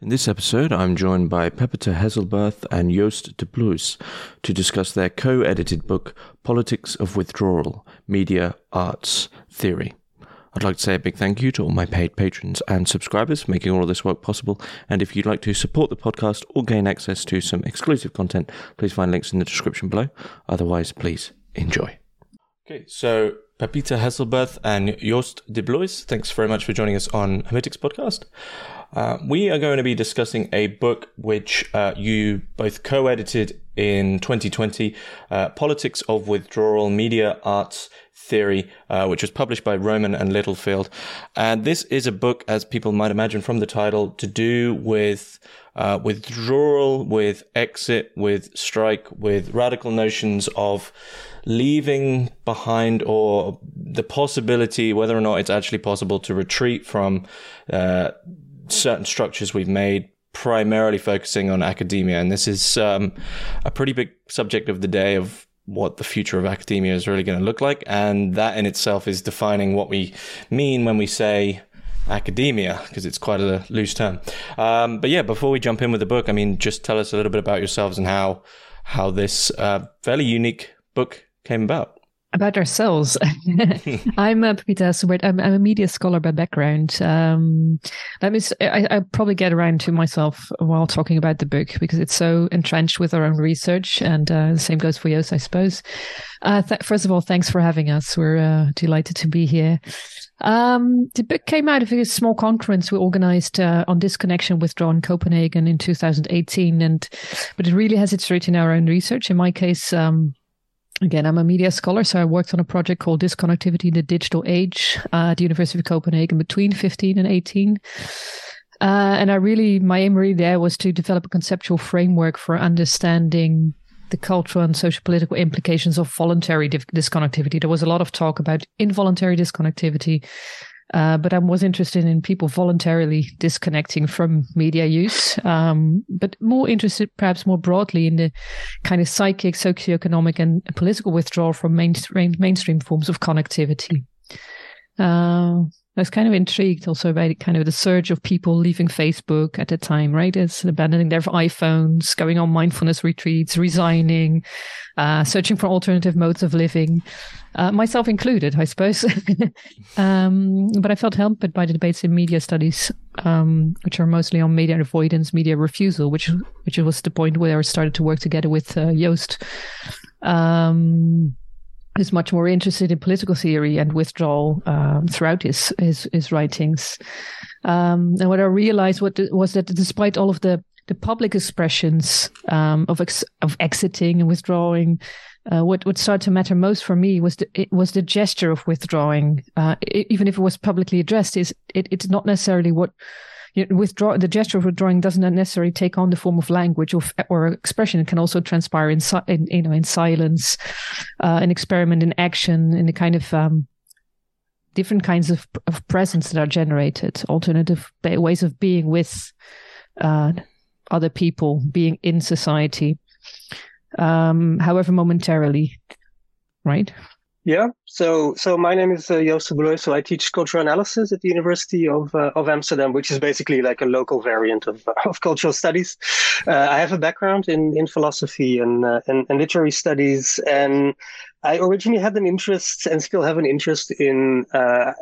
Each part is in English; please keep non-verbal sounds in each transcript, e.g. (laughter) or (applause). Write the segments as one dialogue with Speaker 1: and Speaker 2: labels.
Speaker 1: In this episode, I'm joined by Pepita Hesselberth and Joost de Bloois to discuss their co edited book, Politics of Withdrawal Media, Arts, Theory. I'd like to say a big thank you to all my paid patrons and subscribers for making all of this work possible. And if you'd like to support the podcast or gain access to some exclusive content, please find links in the description below. Otherwise, please enjoy. Okay, so Pepita Hesselberth and Joost de Bloois, thanks very much for joining us on Hermitix podcast. Uh, we are going to be discussing a book which uh, you both co edited in 2020 uh, Politics of Withdrawal Media Arts Theory, uh, which was published by Rowman and Littlefield. And this is a book, as people might imagine from the title, to do with uh, withdrawal, with exit, with strike, with radical notions of leaving behind or the possibility, whether or not it's actually possible to retreat from uh, certain structures we've made, primarily focusing on academia. And this is um, a pretty big subject of the day of what the future of academia is really going to look like. And that in itself is defining what we mean when we say academia, because it's quite a loose term. Um, but yeah, before we jump in with the book, I mean, just tell us a little bit about yourselves and how how this uh, fairly unique book came about
Speaker 2: about ourselves. (laughs) (laughs) I'm uh, Pepita Hesselberth. I'm, I'm, a media scholar by background. Um, let me. I, I probably get around to myself while talking about the book because it's so entrenched with our own research, and uh, the same goes for Joost, I suppose. Uh, th- first of all, thanks for having us. We're uh, delighted to be here. Um, the book came out of a small conference we organized uh, on disconnection withdrawal in Copenhagen in 2018, and but it really has its root in our own research. In my case. Um, Again, I'm a media scholar, so I worked on a project called Disconnectivity in the Digital Age uh, at the University of Copenhagen between 15 and 18. Uh, and I really, my aim really there was to develop a conceptual framework for understanding the cultural and social political implications of voluntary disconnectivity. There was a lot of talk about involuntary disconnectivity, uh, but I was interested in people voluntarily disconnecting from media use, um, but more interested perhaps more broadly in the kind of psychic, socioeconomic, and political withdrawal from mainstream, mainstream forms of connectivity. Uh, I was kind of intrigued also by kind of the surge of people leaving Facebook at the time, right? It's abandoning their iPhones, going on mindfulness retreats, resigning, uh, searching for alternative modes of living, uh, myself included, I suppose. (laughs) um, but I felt helped by the debates in media studies, um, which are mostly on media avoidance, media refusal, which which was the point where I started to work together with uh. Um, is much more interested in political theory and withdrawal um, throughout his his, his writings. Um, and what I realized what, was that despite all of the the public expressions um, of ex- of exiting and withdrawing, uh, what what started to matter most for me was the it was the gesture of withdrawing. Uh, it, even if it was publicly addressed, is it, it's not necessarily what withdraw the gesture of withdrawing doesn't necessarily take on the form of language or, or expression. It can also transpire in, in you know in silence, uh, an experiment in action, in a kind of um, different kinds of, of presence that are generated, alternative ways of being with uh, other people, being in society, um, however momentarily, right?
Speaker 3: Yeah. So, so my name is uh, Joost. So I teach cultural analysis at the University of uh, of Amsterdam, which is basically like a local variant of of cultural studies. Uh, I have a background in in philosophy and, uh, and and literary studies, and I originally had an interest and still have an interest in, uh,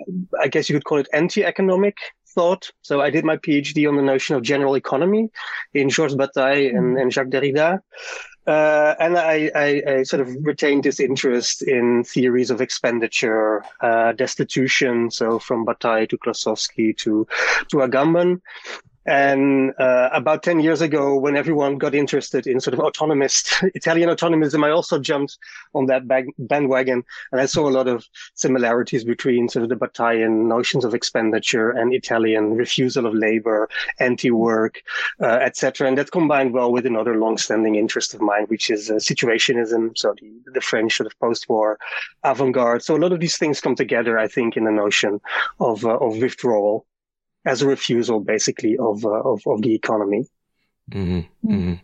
Speaker 3: I guess you could call it anti-economic thought. So I did my PhD on the notion of general economy in Georges Bataille and, mm. and Jacques Derrida. Uh, and I, I, I, sort of retained this interest in theories of expenditure, uh, destitution. So from Bataille to Klossowski to to Agamben, and uh, about 10 years ago, when everyone got interested in sort of autonomist (laughs) Italian autonomism, I also jumped on that bag- bandwagon. And I saw a lot of similarities between sort of the Bataillean notions of expenditure and Italian refusal of labor, anti-work, uh, etc. And that combined well with another long-standing interest of mine, which is uh, situationism. So the, the French sort of post-war avant-garde. So a lot of these things come together, I think, in the notion of, uh, of withdrawal as a refusal, basically, of uh, of, of the economy.
Speaker 1: Mm-hmm. Mm-hmm.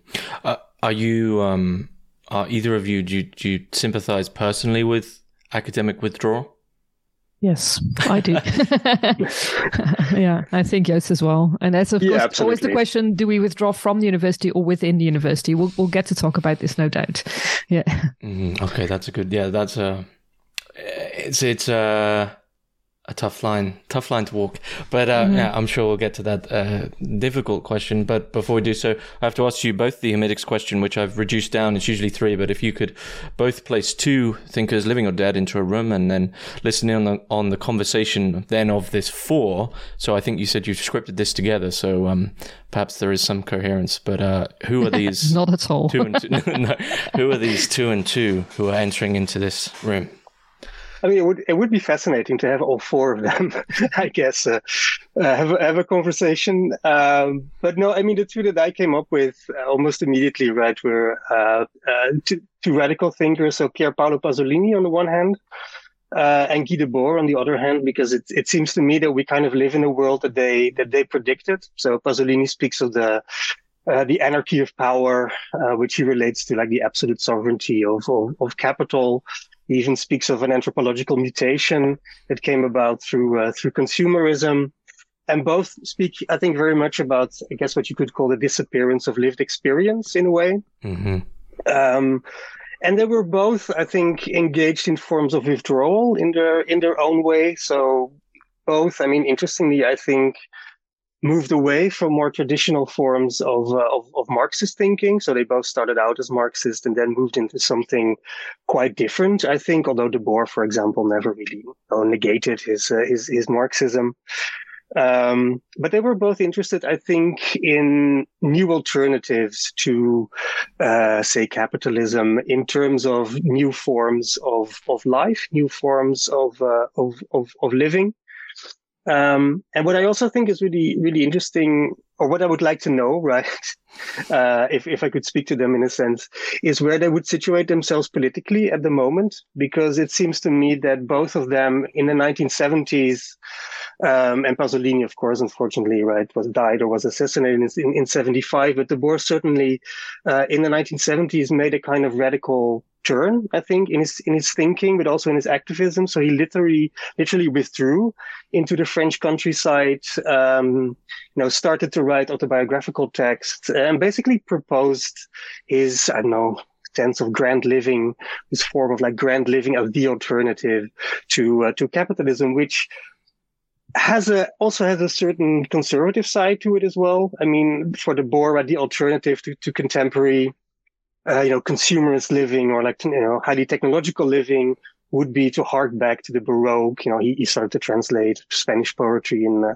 Speaker 1: Uh, are you? Um, are either of you? Do you, do you sympathise personally with academic withdrawal?
Speaker 2: Yes, I do. (laughs) yeah, I think yes as well. And that's of
Speaker 3: Yeah,
Speaker 2: course
Speaker 3: absolutely.
Speaker 2: always the question: Do we withdraw from the university or within the university? We'll we'll get to talk about this, no doubt. Yeah.
Speaker 1: Mhm. Okay, that's a good. Yeah, that's a. It's it's a a tough line, tough line to walk. But uh, yeah, I'm sure we'll get to that uh, difficult question. But before we do so, I have to ask you both the Hermitix question, which I've reduced down. It's usually three, but if you could both place two thinkers, living or dead, into a room and then listen in on the, on the conversation then of this four. So I think you said you've scripted this together, so um, perhaps there is some coherence. But uh, who are these? (laughs)
Speaker 2: Not at all.
Speaker 1: two and two. (laughs) no, who are these two and two who are entering into this room?
Speaker 3: I mean, it would it would be fascinating to have all four of them, (laughs) I guess, uh, uh, have have a conversation. Um, but no, I mean, the two that I came up with uh, almost immediately, right, were uh, two, two radical thinkers. So Pier Paolo Pasolini on the one hand, and Guy Debord on the other hand, because it it seems to me that we kind of live in a world that they that they predicted. So Pasolini speaks of the uh, the anarchy of power, uh, which he relates to like the absolute sovereignty of, of, of capital. He even speaks of an anthropological mutation that came about through uh, through consumerism, and both speak, I think, very much about, I guess, what you could call the disappearance of lived experience in a way.
Speaker 1: hmm
Speaker 3: Um, and they were both, I think, engaged in forms of withdrawal in their in their own way. So both, I mean, interestingly, I think moved away from more traditional forms of, uh, of of Marxist thinking. So they both started out as Marxist and then moved into something quite different. I think, although Debord, for example, never really negated his uh, his his Marxism. Um, but they were both interested, I think, in new alternatives to, uh, say, capitalism in terms of new forms of, of life, new forms of, uh, of, of, of living. Um, and what I also think is really, really interesting, or what I would like to know, (laughs) right? Uh, if, if I could speak to them in a sense, is where they would situate themselves politically at the moment, because it seems to me that both of them in the 1970s, um, and Pasolini, of course, unfortunately, right, was died or was assassinated in, in, in 75, but Debord certainly, uh, in the 1970s made a kind of radical turn, I think, in his, in his thinking, but also in his activism. So he literally, literally withdrew into the French countryside, um, you know, started to write autobiographical texts and basically proposed his, I don't know, sense of grand living, this form of like grand living as the alternative to, uh, to capitalism, which has a also has a certain conservative side to it as well. I mean, for Debord, the alternative to, to contemporary, uh, you know, consumerist living or like you know highly technological living would be to hark back to the Baroque. You know, he, he started to translate Spanish poetry and uh,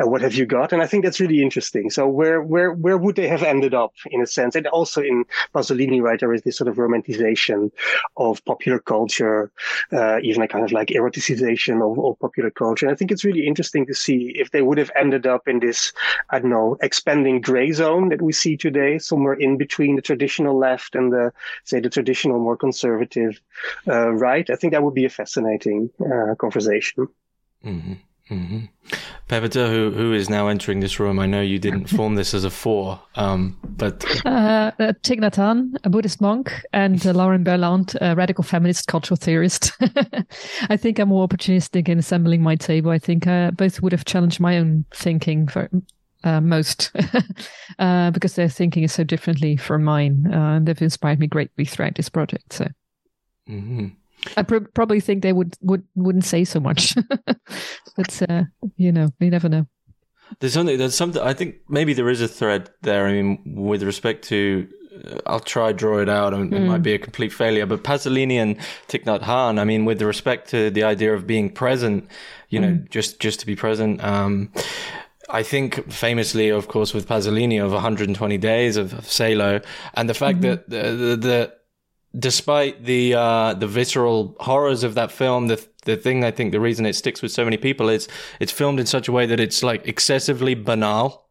Speaker 3: uh, what have you got, and I think that's really interesting. So where where where would they have ended up in a sense? And also in Pasolini, right, there is this sort of romanticization of popular culture, uh, even a kind of like eroticization of, of popular culture. And I think it's really interesting to see if they would have ended up in this, I don't know, expanding gray zone that we see today, somewhere in between the traditional left and the, say, the traditional more conservative uh, right. I think that would be a fascinating uh, conversation.
Speaker 1: hmm hmm Pepita, who who is now entering this room? I know you didn't form this as a four, um, but
Speaker 2: Uh, uh, Thich Nhat Hanh, a Buddhist monk, and uh, Lauren Berlant, a radical feminist cultural theorist. (laughs) I think I'm more opportunistic in assembling my table. I think uh, both would have challenged my own thinking for uh, most, (laughs) uh, because their thinking is so differently from mine, uh, and they've inspired me greatly throughout this project. So
Speaker 1: mhm.
Speaker 2: I pr- probably think they would would wouldn't say so much, (laughs) but uh, you know, you never know.
Speaker 1: there's something. There's something. I think maybe there is a thread there. I mean, with respect to. uh, I'll try draw it out. It might be a complete failure, but Pasolini and Thich Nhat Hanh. I mean, with respect to the idea of being present, you know, just just to be present. Um, I think famously, of course, with Pasolini of 120 days of, of Salo, and the fact that the, the, the despite the uh, the visceral horrors of that film, the the thing I think the reason it sticks with so many people is it's filmed in such a way that it's like excessively banal.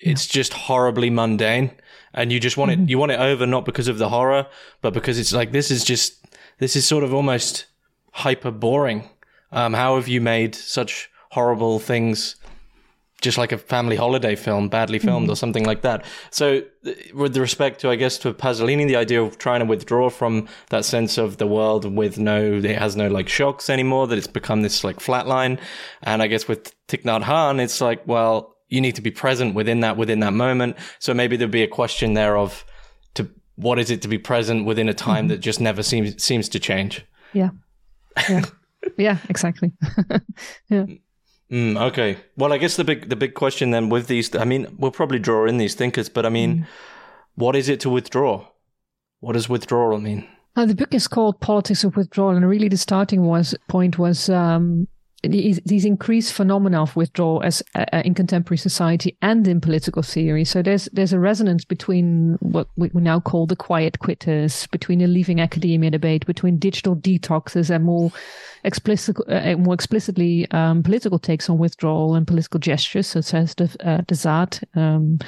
Speaker 1: It's just horribly mundane, and you just want it. You want it over not because of the horror, but because it's like this is just this is sort of almost hyper boring. Um, how have you made such horrible things just like a family holiday film, badly filmed mm-hmm. or something like that. So, with respect to, I guess, to Pasolini, the idea of trying to withdraw from that sense of the world with no, it has no like shocks anymore, that it's become this like flat line. And I guess with Thich Nhat Hanh, it's like, well, you need to be present within that, within that moment. So maybe there'd be a question there of, to what is it to be present within a time mm-hmm. that just never seems seems to change?
Speaker 2: Yeah. Yeah. yeah, exactly. (laughs) yeah.
Speaker 1: Mm, okay. Well, I guess the big the big question then with these, I mean, we'll probably draw in these thinkers, but I mean, mm. what is it to withdraw? What does withdrawal mean?
Speaker 2: Uh, the book is called Politics of Withdrawal, and really the starting was point was um, these increased phenomena of withdrawal as uh, uh, in contemporary society and in political theory. So there's there's a resonance between what we now call the quiet quitters, between the leaving academia debate, between digital detoxes and more explicit, uh, more explicitly um, political takes on withdrawal and political gestures, such as the uh, the. Um,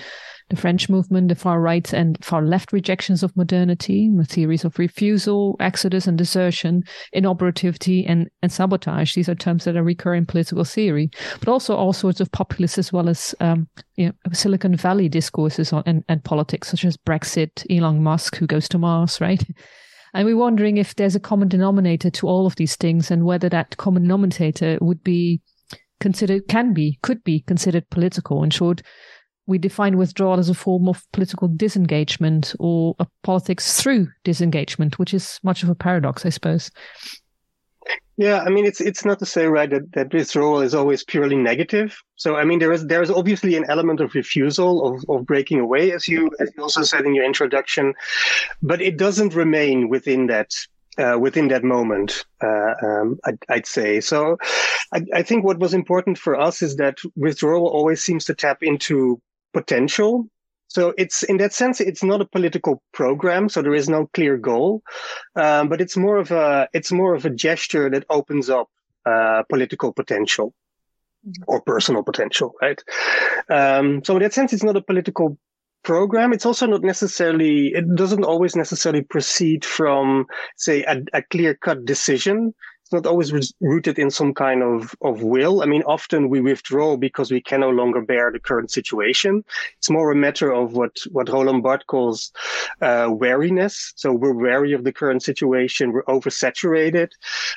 Speaker 2: the French movement, the far right and far left rejections of modernity, the theories of refusal, exodus and desertion, inoperativity and, and sabotage. These are terms that are recur in political theory, but also all sorts of populist as well as um, you know, Silicon Valley discourses on, and, and politics, such as Brexit, Elon Musk, who goes to Mars, right? (laughs) And we're wondering if there's a common denominator to all of these things and whether that common denominator would be considered, can be, could be considered political. In short, we define withdrawal as a form of political disengagement or a politics through disengagement, which is much of a paradox, I suppose.
Speaker 3: Yeah, I mean, it's it's not to say right that, that withdrawal is always purely negative. So I mean, there is there is obviously an element of refusal of, of breaking away, as you as you also said in your introduction, but it doesn't remain within that uh, within that moment, uh, um, I'd, I'd, say. So I, I, think what was important for us is that withdrawal always seems to tap into potential. So it's in that sense, it's not a political program. So there is no clear goal, um, but it's more of a it's more of a gesture that opens up uh, political potential mm-hmm. or personal potential, right? Um, so in that sense, it's not a political program. It's also not necessarily, it doesn't always necessarily proceed from, say, a, a clear cut decision not always rooted in some kind of, of will. I mean, often we withdraw because we can no longer bear the current situation. It's more a matter of what, what Roland Barthes calls uh, wariness. So we're wary of the current situation. We're oversaturated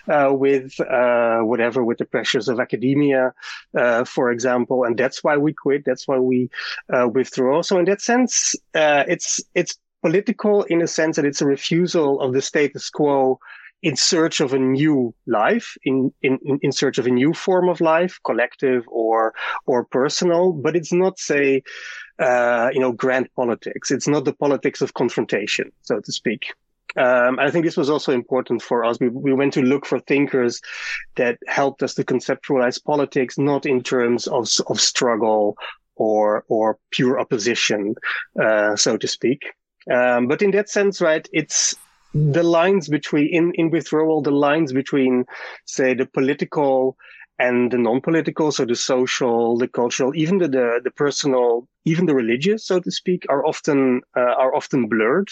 Speaker 3: uh, with uh, whatever, with the pressures of academia, uh, for example. And that's why we quit. That's why we uh, withdraw. So in that sense, uh, it's, it's political in a sense that it's a refusal of the status quo in search of a new life, in, in, in search of a new form of life, collective or, or personal, but it's not, say, uh, you know, grand politics. It's not the politics of confrontation, so to speak. Um, I think this was also important for us. We, we went to look for thinkers that helped us to conceptualize politics, not in terms of, of struggle or, or pure opposition, uh, so to speak. Um, but in that sense, right, it's, the lines between in, in withdrawal, the lines between, say, the political and the non-political, so the social, the cultural, even the, the, the personal, even the religious, so to speak, are often uh, are often blurred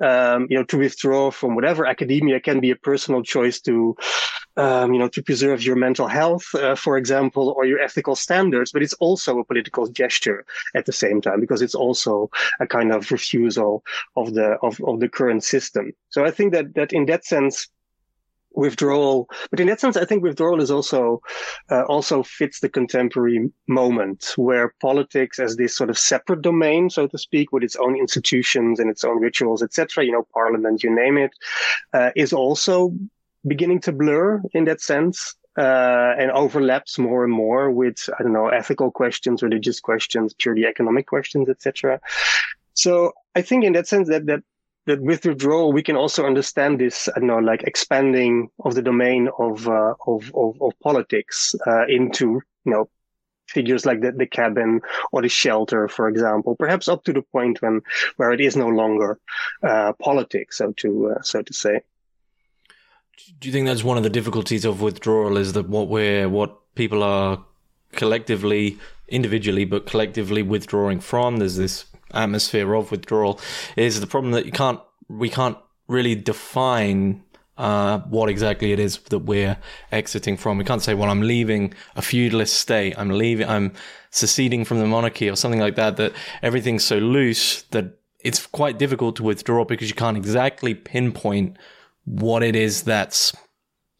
Speaker 3: um, you know, to withdraw from whatever academia can be a personal choice to, um, you know, to preserve your mental health, uh, for example, or your ethical standards. But it's also a political gesture at the same time because it's also a kind of refusal of the of, of the current system. So I think that that in that sense, withdrawal. But in that sense, I think withdrawal is also uh, also fits the contemporary moment where politics, as this sort of separate domain, so to speak, with its own institutions and its own rituals, etc., you know, parliament, you name it, uh, is also beginning to blur in that sense. Uh, and overlaps more and more with I don't know ethical questions, religious questions, purely economic questions, etc. So I think in that sense that that that with withdrawal we can also understand this don't know like expanding of the domain of uh, of, of, of politics uh, into you know figures like the, the cabin or the shelter for example perhaps up to the point when where it is no longer uh, politics so to uh, so to say.
Speaker 1: Do you think that's one of the difficulties of withdrawal is that what we're what people are collectively individually but collectively withdrawing from? There's this atmosphere of withdrawal is the problem that you can't we can't really define uh, what exactly it is that we're exiting from. We can't say, well, I'm leaving a feudalist state. I'm leaving, I'm seceding from the monarchy or something like that, that everything's so loose that it's quite difficult to withdraw because you can't exactly pinpoint what it is that's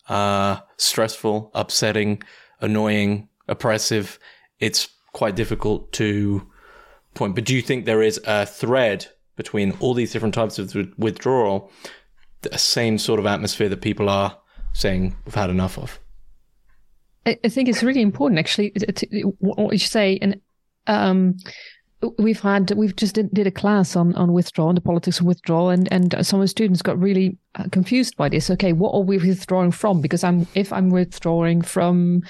Speaker 1: uh, stressful, upsetting, annoying, oppressive. It's quite difficult to point. But do you think there is a thread between all these different types of withdrawal, the same sort of atmosphere that people are saying we've had enough of?
Speaker 2: I think it's really important, actually, what you say, and um, we've had we've just did, did, a class on on withdrawal and the politics of withdrawal and and some of the students got really uh, confused by this. Okay what are we withdrawing from? Because i'm if i'm withdrawing from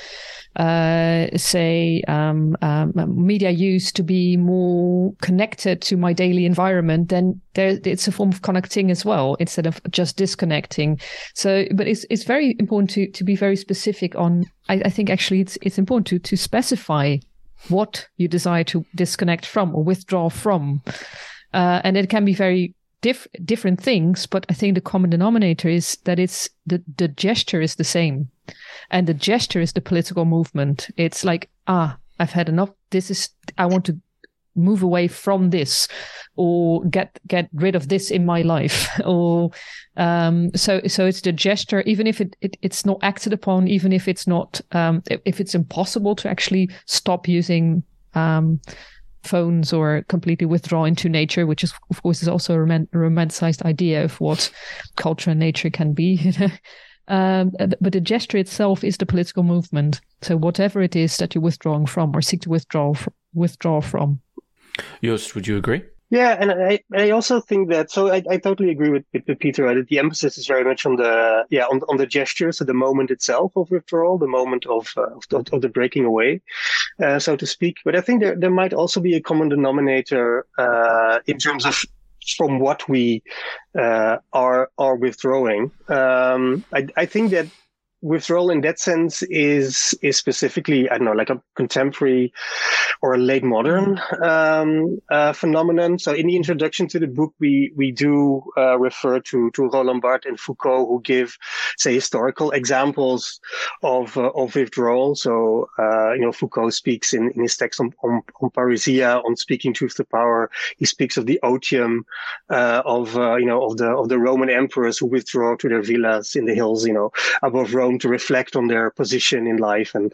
Speaker 2: uh, say um, um, media use to be more connected to my daily environment then there it's a form of connecting as well instead of just disconnecting. So but it's it's very important to to be very specific on I, I think actually it's it's important to to specify what you desire to disconnect from or withdraw from. Uh, and it can be very diff- different things, but I think the common denominator is that it's the, the gesture is the same. And the gesture is the political movement. It's like, ah, I've had enough. This is, I want to move away from this or get get rid of this in my life (laughs) or um, so so it's the gesture even if it, it, it's not acted upon even if it's not um, if it's impossible to actually stop using um, phones or completely withdraw into nature which is of course is also a romanticized idea of what culture and nature can be (laughs) Um, but the gesture itself is the political movement. So whatever it is that you're withdrawing from or seek to withdraw withdraw from.
Speaker 1: Joost, would you agree?
Speaker 3: Yeah, and I, I also think that so I, I totally agree with, with Peter. Right? The emphasis is very much on the yeah on, on the gesture, so the moment itself of withdrawal, the moment of uh, of, of, the breaking away, uh, so to speak. But I think there there might also be a common denominator uh, in terms of from what we uh, are are withdrawing. Um, I, I think that withdrawal in that sense is is specifically I don't know like a contemporary or a late modern um, uh, phenomenon. So in the introduction to the book, we we do uh, refer to to Roland Barthes and Foucault, who give say historical examples of uh, of withdrawal. So uh, you know Foucault speaks in, in his text on, on, on parrhesia, on speaking truth to power. He speaks of the otium uh, of uh, you know of the of the Roman emperors who withdraw to their villas in the hills, you know above Rome to reflect on their position in life and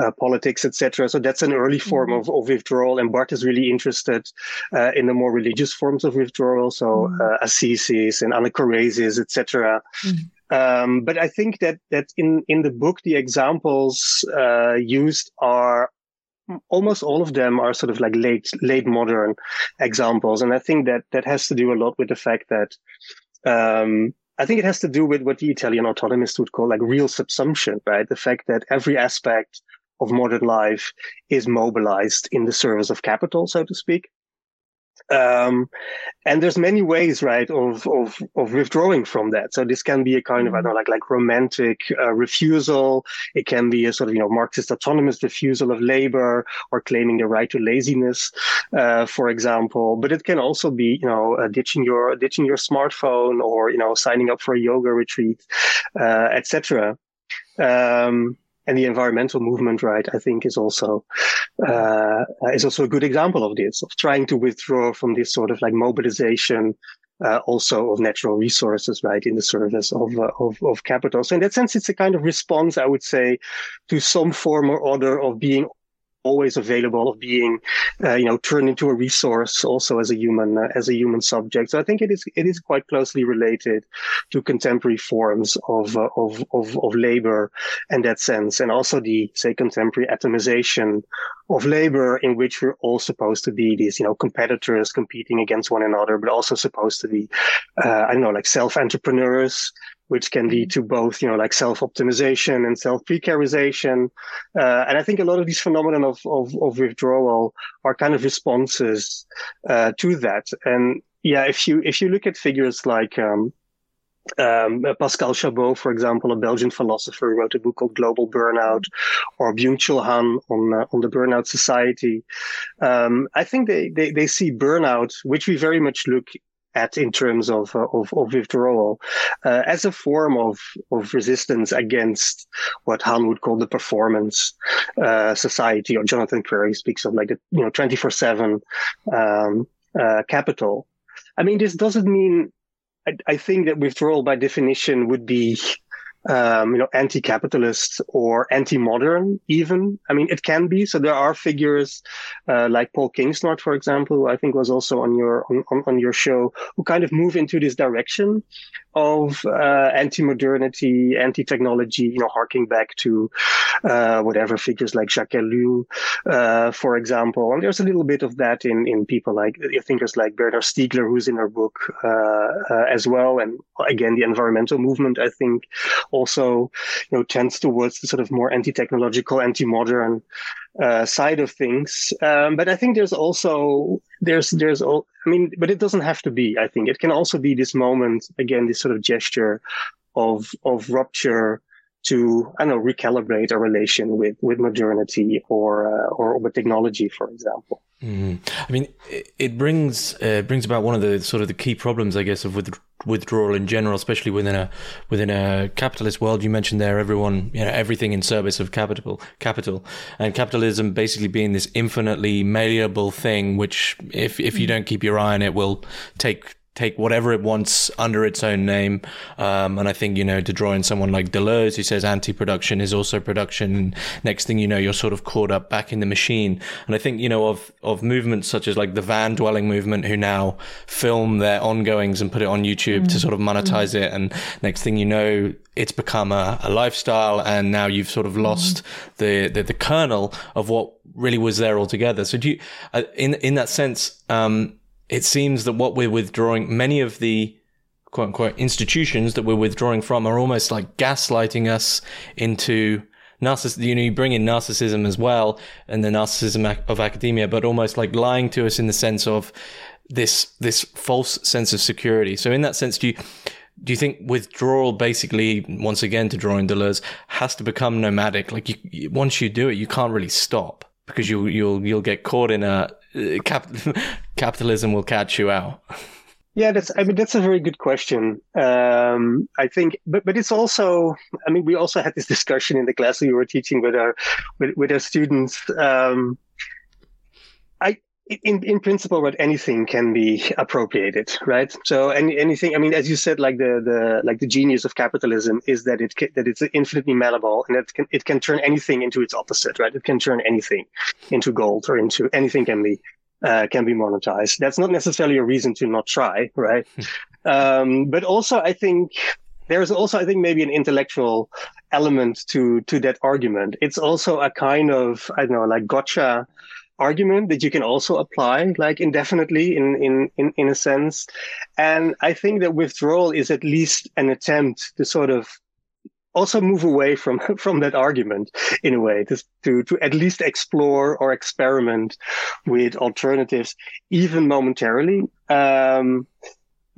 Speaker 3: uh, politics, etc. So that's an early form mm-hmm. of, of withdrawal. And Barthes is really interested uh, in the more religious forms of withdrawal, so mm-hmm. uh, ascesis and anachoresis, etc. Mm-hmm. Um, but I think that that in in the book the examples uh, used are almost all of them are sort of like late late modern examples, and I think that that has to do a lot with the fact that um, I think it has to do with what the Italian autonomists would call like real subsumption, right? The fact that every aspect of modern life is mobilized in the service of capital, so to speak. Um, and there's many ways, right, of, of, of withdrawing from that. So this can be a kind of, I don't know, like, like romantic uh, refusal. It can be a sort of, you know, Marxist autonomous refusal of labor or claiming the right to laziness, uh, for example. But it can also be, you know, uh, ditching your, ditching your smartphone or, you know, signing up for a yoga retreat, uh, etc. Um, and the environmental movement, right, I think is also uh, is also a good example of this, of trying to withdraw from this sort of like mobilization, uh, also of natural resources, right, in the service of, uh, of of capital. So in that sense, it's a kind of response, I would say, to some form or other of being always available of being uh, you know turned into a resource also as a human uh, as a human subject. So i think it is it is quite closely related to contemporary forms of uh, of, of of labor in that sense. And also the say contemporary atomization of labor in which we're all supposed to be these you know competitors competing against one another but also supposed to be uh, i don't know like self entrepreneurs which can lead to both, you know, like self-optimization and self-precarization. Uh, and I think a lot of these phenomena of, of, of withdrawal are kind of responses uh, to that. And yeah, if you if you look at figures like um, um, Pascal Chabot, for example, a Belgian philosopher, who wrote a book called Global Burnout, or Byung-Chul Han on uh, on the Burnout Society. Um, I think they, they they see burnout, which we very much look at in terms of uh, of, of, withdrawal uh, as a form of of resistance against what Han would call the performance uh, society, or Jonathan Crary speaks of like the you know twenty four seven um, uh, capital. I mean, this doesn't mean. I, I think that withdrawal, by definition, would be um, you know, anti-capitalist or anti-modern even. I mean, it can be. So there are figures uh, like Paul Kingsnorth, for example, who I think was also on your on, on your show, who kind of move into this direction of uh, anti-modernity, anti-technology, you know, harking back to uh, whatever figures like Jacques Ellul, uh, for example. And there's a little bit of that in in people like thinkers like Bernard Stiegler, who's in her book uh, uh, as well. And again, the environmental movement, I think, also you know tends towards the sort of more anti-technological, anti-modern uh, side of things. Um, but I think there's also there's there's all I mean, but it doesn't have to be. I think it can also be this moment again, this sort of gesture of of rupture to I don't know recalibrate a relation with with modernity or uh, or with technology, for example.
Speaker 1: Mm. I mean, it brings uh, brings about one of the sort of the key problems, I guess, of with, withdrawal in general, especially within a within a capitalist world. You mentioned there, everyone, you know, everything in service of capital, capital, and capitalism basically being this infinitely malleable thing, which if if you mm. don't keep your eye on it, will take take whatever it wants under its own name. Um, and I think, you know, to draw in someone like Deleuze, who says anti-production is also production. Next thing you know, you're sort of caught up back in the machine. And I think, you know, of, of movements such as like the van dwelling movement, who now film their ongoings and put it on YouTube mm. to sort of monetize mm. it. And next thing you know, it's become a, a, lifestyle and now you've sort of lost mm. the, the, the kernel of what really was there altogether. So do you, uh, in, in that sense, um, it seems that what we're withdrawing, many of the quote unquote institutions that we're withdrawing from are almost like gaslighting us into narcissism. You know, you bring in narcissism as well and the narcissism of academia, but almost like lying to us in the sense of this, this false sense of security. So in that sense, do you, do you think withdrawal basically, once again, to draw in Deleuze, has to become nomadic? Like you, once you do it, you can't really stop because you'll, you'll, you'll get caught in a, cap- (laughs) capitalism will catch you out?
Speaker 3: Yeah, that's. I mean, that's a very good question. Um, I think, but but it's also. I mean, we also had this discussion in the class we were teaching with our with, with our students. Um, in in principle, what anything can be appropriated, right? So any anything. I mean, as you said, like the the like the genius of capitalism is that it that it's infinitely malleable and it can it can turn anything into its opposite, right? It can turn anything into gold or into anything can be uh, can be monetized. That's not necessarily a reason to not try, right? um, but also, I think there's also, I think, maybe an intellectual element to to that argument. It's also a kind of, I don't know, like gotcha argument that you can also apply like indefinitely in, in, in, in a sense. And I think that withdrawal is at least an attempt to sort of also move away from (laughs) from that argument in a way to to, to at least explore or experiment with alternatives even momentarily um,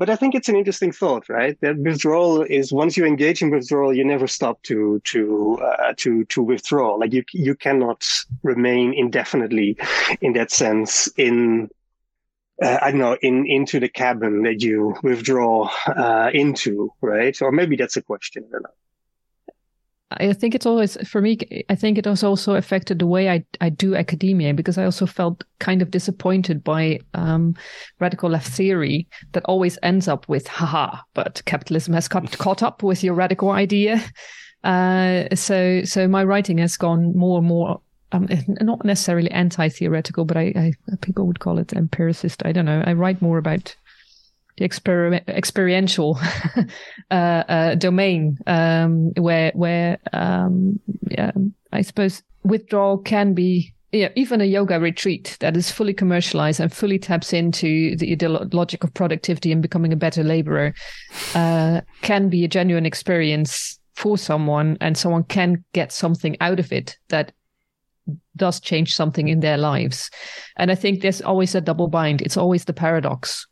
Speaker 3: but I think it's an interesting thought, right? That withdrawal is once you engage in withdrawal, you never stop to to uh, to to withdraw. Like you you cannot remain indefinitely, in that sense, in uh, I don't know, in into the cabin that you withdraw uh, into, right? Or maybe that's a question. I don't know.
Speaker 2: I think it's always for me. I think it has also affected the way I, I do academia because I also felt kind of disappointed by um, radical left theory that always ends up with haha, but capitalism has caught, caught up with your radical idea. Uh, so so my writing has gone more and more um, not necessarily anti-theoretical, but I, I people would call it empiricist. I don't know. I write more about the exper- experiential (laughs) uh, uh, domain um, where where um, yeah, I suppose withdrawal can be yeah, even a yoga retreat that is fully commercialized and fully taps into the logic of productivity and becoming a better laborer uh, can be a genuine experience for someone, and someone can get something out of it that does change something in their lives. And I think there's always a double bind. It's always the paradox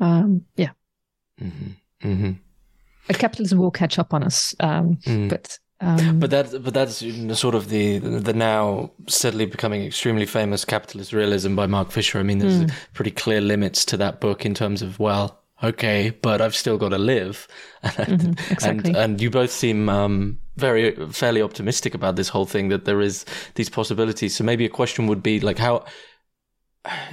Speaker 2: um, yeah. Mm-hmm. Mm-hmm. Capitalism will catch up on us, um, mm. but Um,
Speaker 1: but that, but that's sort of the the now steadily becoming extremely famous capitalist realism by Mark Fisher. I mean, there's mm. pretty clear limits to that book in terms of well, okay, but I've still got to live, (laughs)
Speaker 2: mm-hmm, exactly.
Speaker 1: and and you both seem um, very fairly optimistic about this whole thing that there is these possibilities. So maybe a question would be like how.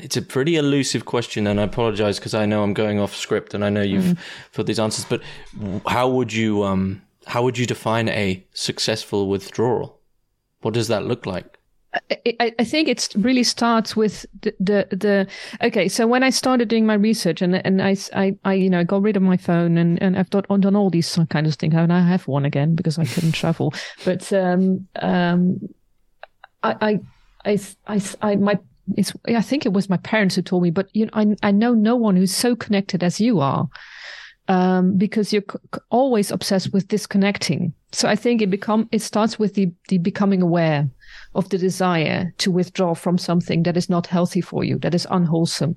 Speaker 1: It's a pretty elusive question, and I apologize because I know I'm going off script, and I know you've mm. put these answers. But how would you um, how would you define a successful withdrawal? What does that look like?
Speaker 2: I, I, think it really starts with the, the, the okay. So when I started doing my research and and I, I, I you know got rid of my phone and, and I've done, done all these kind of things and I have one again because I couldn't travel. (laughs) But um um I I I, I, I my it's I think it was my parents who told me. But you know I I know no one who's so connected as you are um, because you're c- always obsessed with disconnecting. So I think it become it starts with the the becoming aware of the desire to withdraw from something that is not healthy for you, that is unwholesome.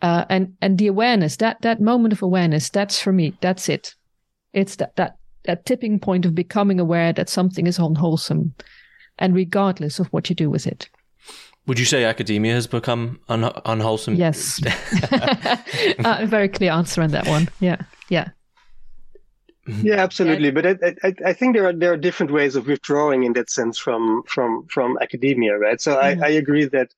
Speaker 2: Uh, and and the awareness that that moment of awareness that's for me that's it it's that that that tipping point of becoming aware that something is unwholesome and regardless of what you do with it
Speaker 1: would you say academia has become un- unwholesome?
Speaker 2: Yes. (laughs) (laughs) uh, a very clear answer on that one. Yeah. Yeah.
Speaker 3: Yeah, absolutely. But I, I, I, think there are there are different ways of withdrawing in that sense from from from academia, right? So mm-hmm. I, I agree that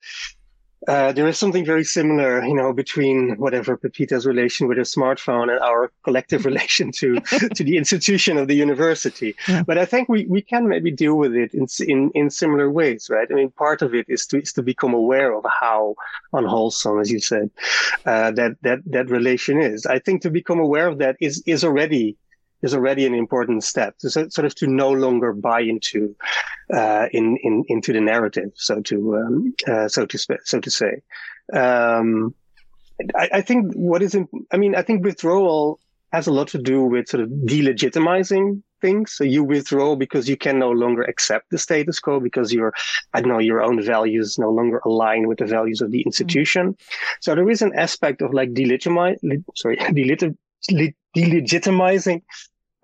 Speaker 3: uh, there is something very similar, you know, between whatever Pepita's relation with her smartphone and our collective (laughs) relation to to the institution of the university. Yeah. But I think we, we can maybe deal with it in, in in similar ways, right? I mean, part of it is to is to become aware of how unwholesome, as you said, uh, that that that relation is. I think to become aware of that is is already is already an important step to sort of to no longer buy into uh, in, in into the narrative, so to um, uh, so to so to say. Um, I, I, think what is in, I mean I think withdrawal has a lot to do with sort of delegitimizing things. So you withdraw because you can no longer accept the status quo because your, I don't know, your own values no longer align with the values of the institution. Mm-hmm. So there is an aspect of like delegitimize, sorry, (laughs) delegitimizing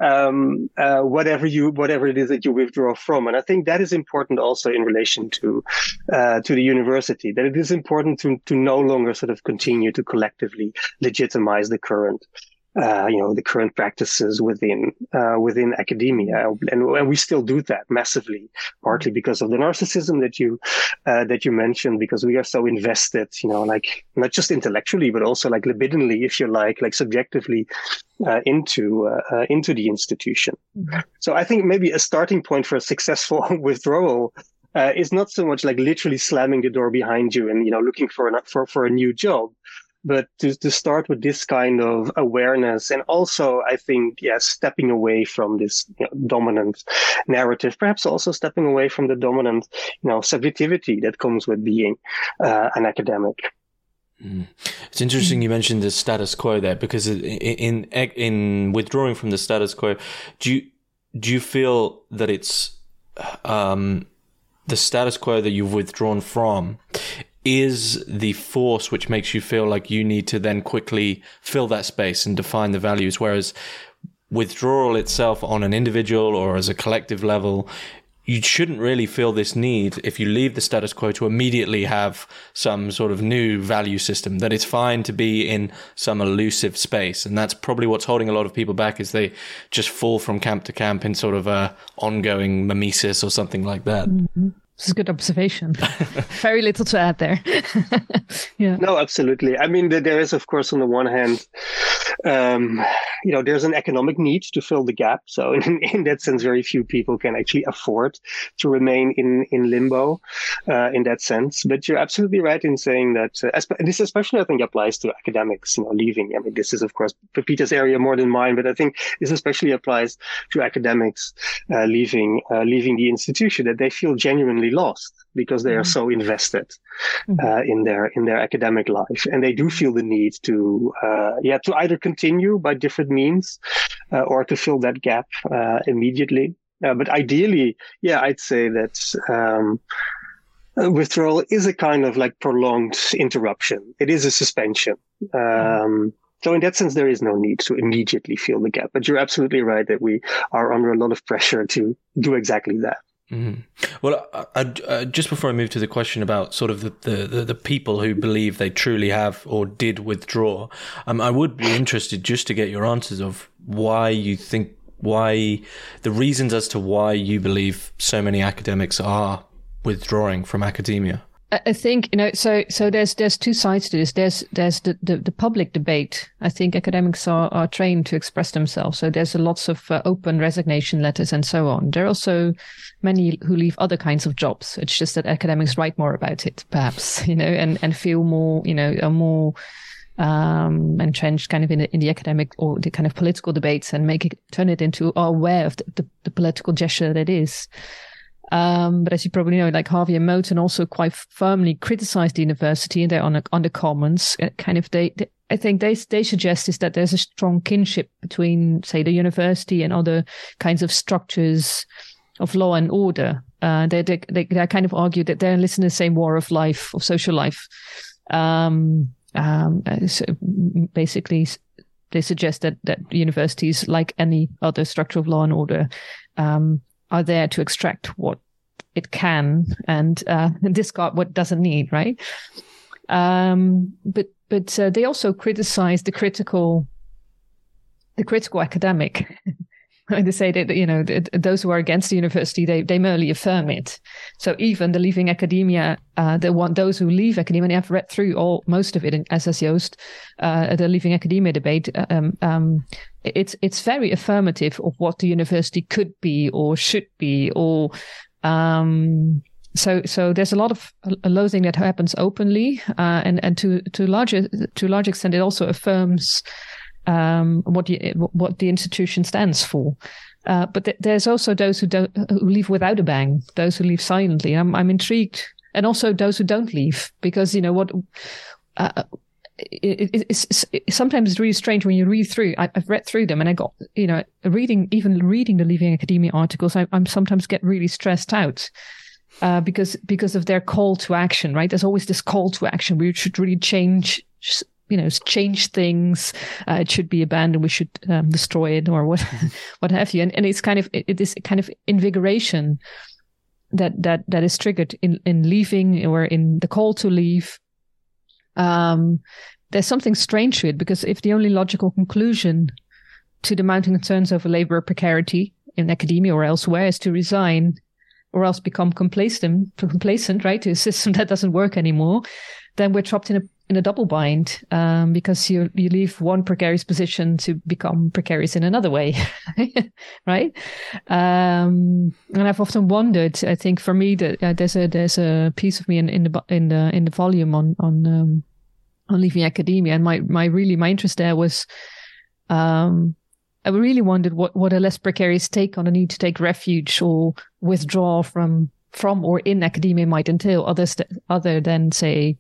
Speaker 3: um, uh, whatever you whatever it is that you withdraw from. And I think that is important also in relation to uh, to the university. That it is important to to no longer sort of continue to collectively legitimize the current uh, you know the current practices within uh, within academia, and, and, we still do that massively, partly because of the narcissism that you uh, that you mentioned, because we are so invested, you know, like not just intellectually, but also like libidinally, if you like, like subjectively uh, into uh, uh, into the institution. Mm-hmm. So I think maybe a starting point for a successful (laughs) withdrawal uh, is not so much like literally slamming the door behind you and you know looking for an, for for a new job, but to, to start with this kind of awareness and also i think yeah stepping away from this you know, dominant narrative perhaps also stepping away from the dominant you know subjectivity that comes with being uh, an academic
Speaker 1: mm. It's interesting you mentioned the status quo there because in, in in withdrawing from the status quo, do you do you feel that it's um, the status quo that you've withdrawn from is the force which makes you feel like you need to then quickly fill that space and define the values. Whereas withdrawal itself on an individual or as a collective level, you shouldn't really feel this need if you leave the status quo to immediately have some sort of new value system that it's fine to be in some elusive space and that's probably what's holding a lot of people back is they just fall from camp to camp in sort of a ongoing mimesis or something like that
Speaker 2: mm-hmm. Is a good observation. (laughs) Very little to add there. (laughs) yeah.
Speaker 3: No, absolutely. I mean, there is, of course, on the one hand, um, you know, there's an economic need to fill the gap. So (laughs) in, in that sense, very few people can actually afford to remain in, in limbo uh, in that sense. But you're absolutely right in saying that, uh, this especially, I think, applies to academics, you know, leaving. I mean, this is, of course, Pepita's area more than mine, but I think this especially applies to academics uh, leaving, uh, leaving the institution, that they feel genuinely lost because they are mm-hmm. so invested mm-hmm. uh, in their in their academic life, and they do feel the need to uh, yeah to either continue by different means uh, or to fill that gap uh, immediately. Uh, but ideally, yeah, I'd say that. Um, withdrawal is a kind of like prolonged interruption. It is a suspension. Um, so in that sense, there is no need to immediately fill the gap. But you're absolutely right that we are under a lot of pressure to do exactly that.
Speaker 1: Mm-hmm. Well, I, I, just before I move to the question about sort of the, the, the, the, people who believe they truly have or did withdraw, um, I would be interested just to get your answers of why you think, why the reasons as to why you believe so many academics are withdrawing from academia.
Speaker 2: I think you know. So so there's there's two sides to this. There's there's the, the, the public debate. I think academics are, are trained to express themselves. So there's a lots of uh, open resignation letters and so on. There are also many who leave other kinds of jobs. It's just that academics write more about it, perhaps (laughs) you know, and and feel more you know are more um, entrenched kind of in the, in the academic or the kind of political debates and make it turn it into aware of the, the, the political gesture that it is. Um, but as you probably know, like Harney and Moten also quite firmly criticized the university and they're on, a, on the commons. Uh, kind of, they, they, I think they, they suggest is that there's a strong kinship between, say, the university and other kinds of structures of law and order. Uh, they, they, they, they kind of argue that they're to the same war of life, of social life. Um, um, uh, so basically, they suggest that, that universities, like any other structure of law and order, um, are there to extract what it can and uh, (laughs) discard what doesn't need, right? Um, but but uh, they also criticize the critical the critical academic. (laughs) (laughs) they say that you know those who are against the university they they merely affirm it. So even the leaving academia, uh, the one those who leave academia, and I've read through all most of it in SS Joost, uh, the leaving academia debate. Um, um, it's it's very affirmative of what the university could be or should be or um, so so there's a lot of loathing that happens openly uh, and and to to larger to large extent it also affirms um, what the what the institution stands for uh, but th- there's also those who don't who leave without a bang those who leave silently I'm I'm intrigued and also those who don't leave because you know what uh, it, it, it's, sometimes it's really strange when you read through. I, have read through them, and I got you know reading even reading the Leaving Academia articles. I, am sometimes get really stressed out uh, because because of their call to action. Right, there's always this call to action. We should really change. You know, change things. Uh, it should be abandoned. We should um, destroy it, or what, (laughs) what have you. And and it's kind of it is kind of invigoration that that that is triggered in in leaving or in the call to leave um, there's something strange to it because if the only logical conclusion to the mounting concerns over labor precarity in academia or elsewhere is to resign or else become complacent, complacent, right, to a system (laughs) that doesn't work anymore, then we're trapped in a in a double bind um, because you you leave one precarious position to become precarious in another way, (laughs) right? Um, and I've often wondered. I think for me that uh, there's a there's a piece of me in, in the in the in the volume on on um, on leaving academia, and my my really my interest there was. Um, I really wondered what, what a less precarious take on a need to take refuge or withdraw from from or in academia might entail, other other than say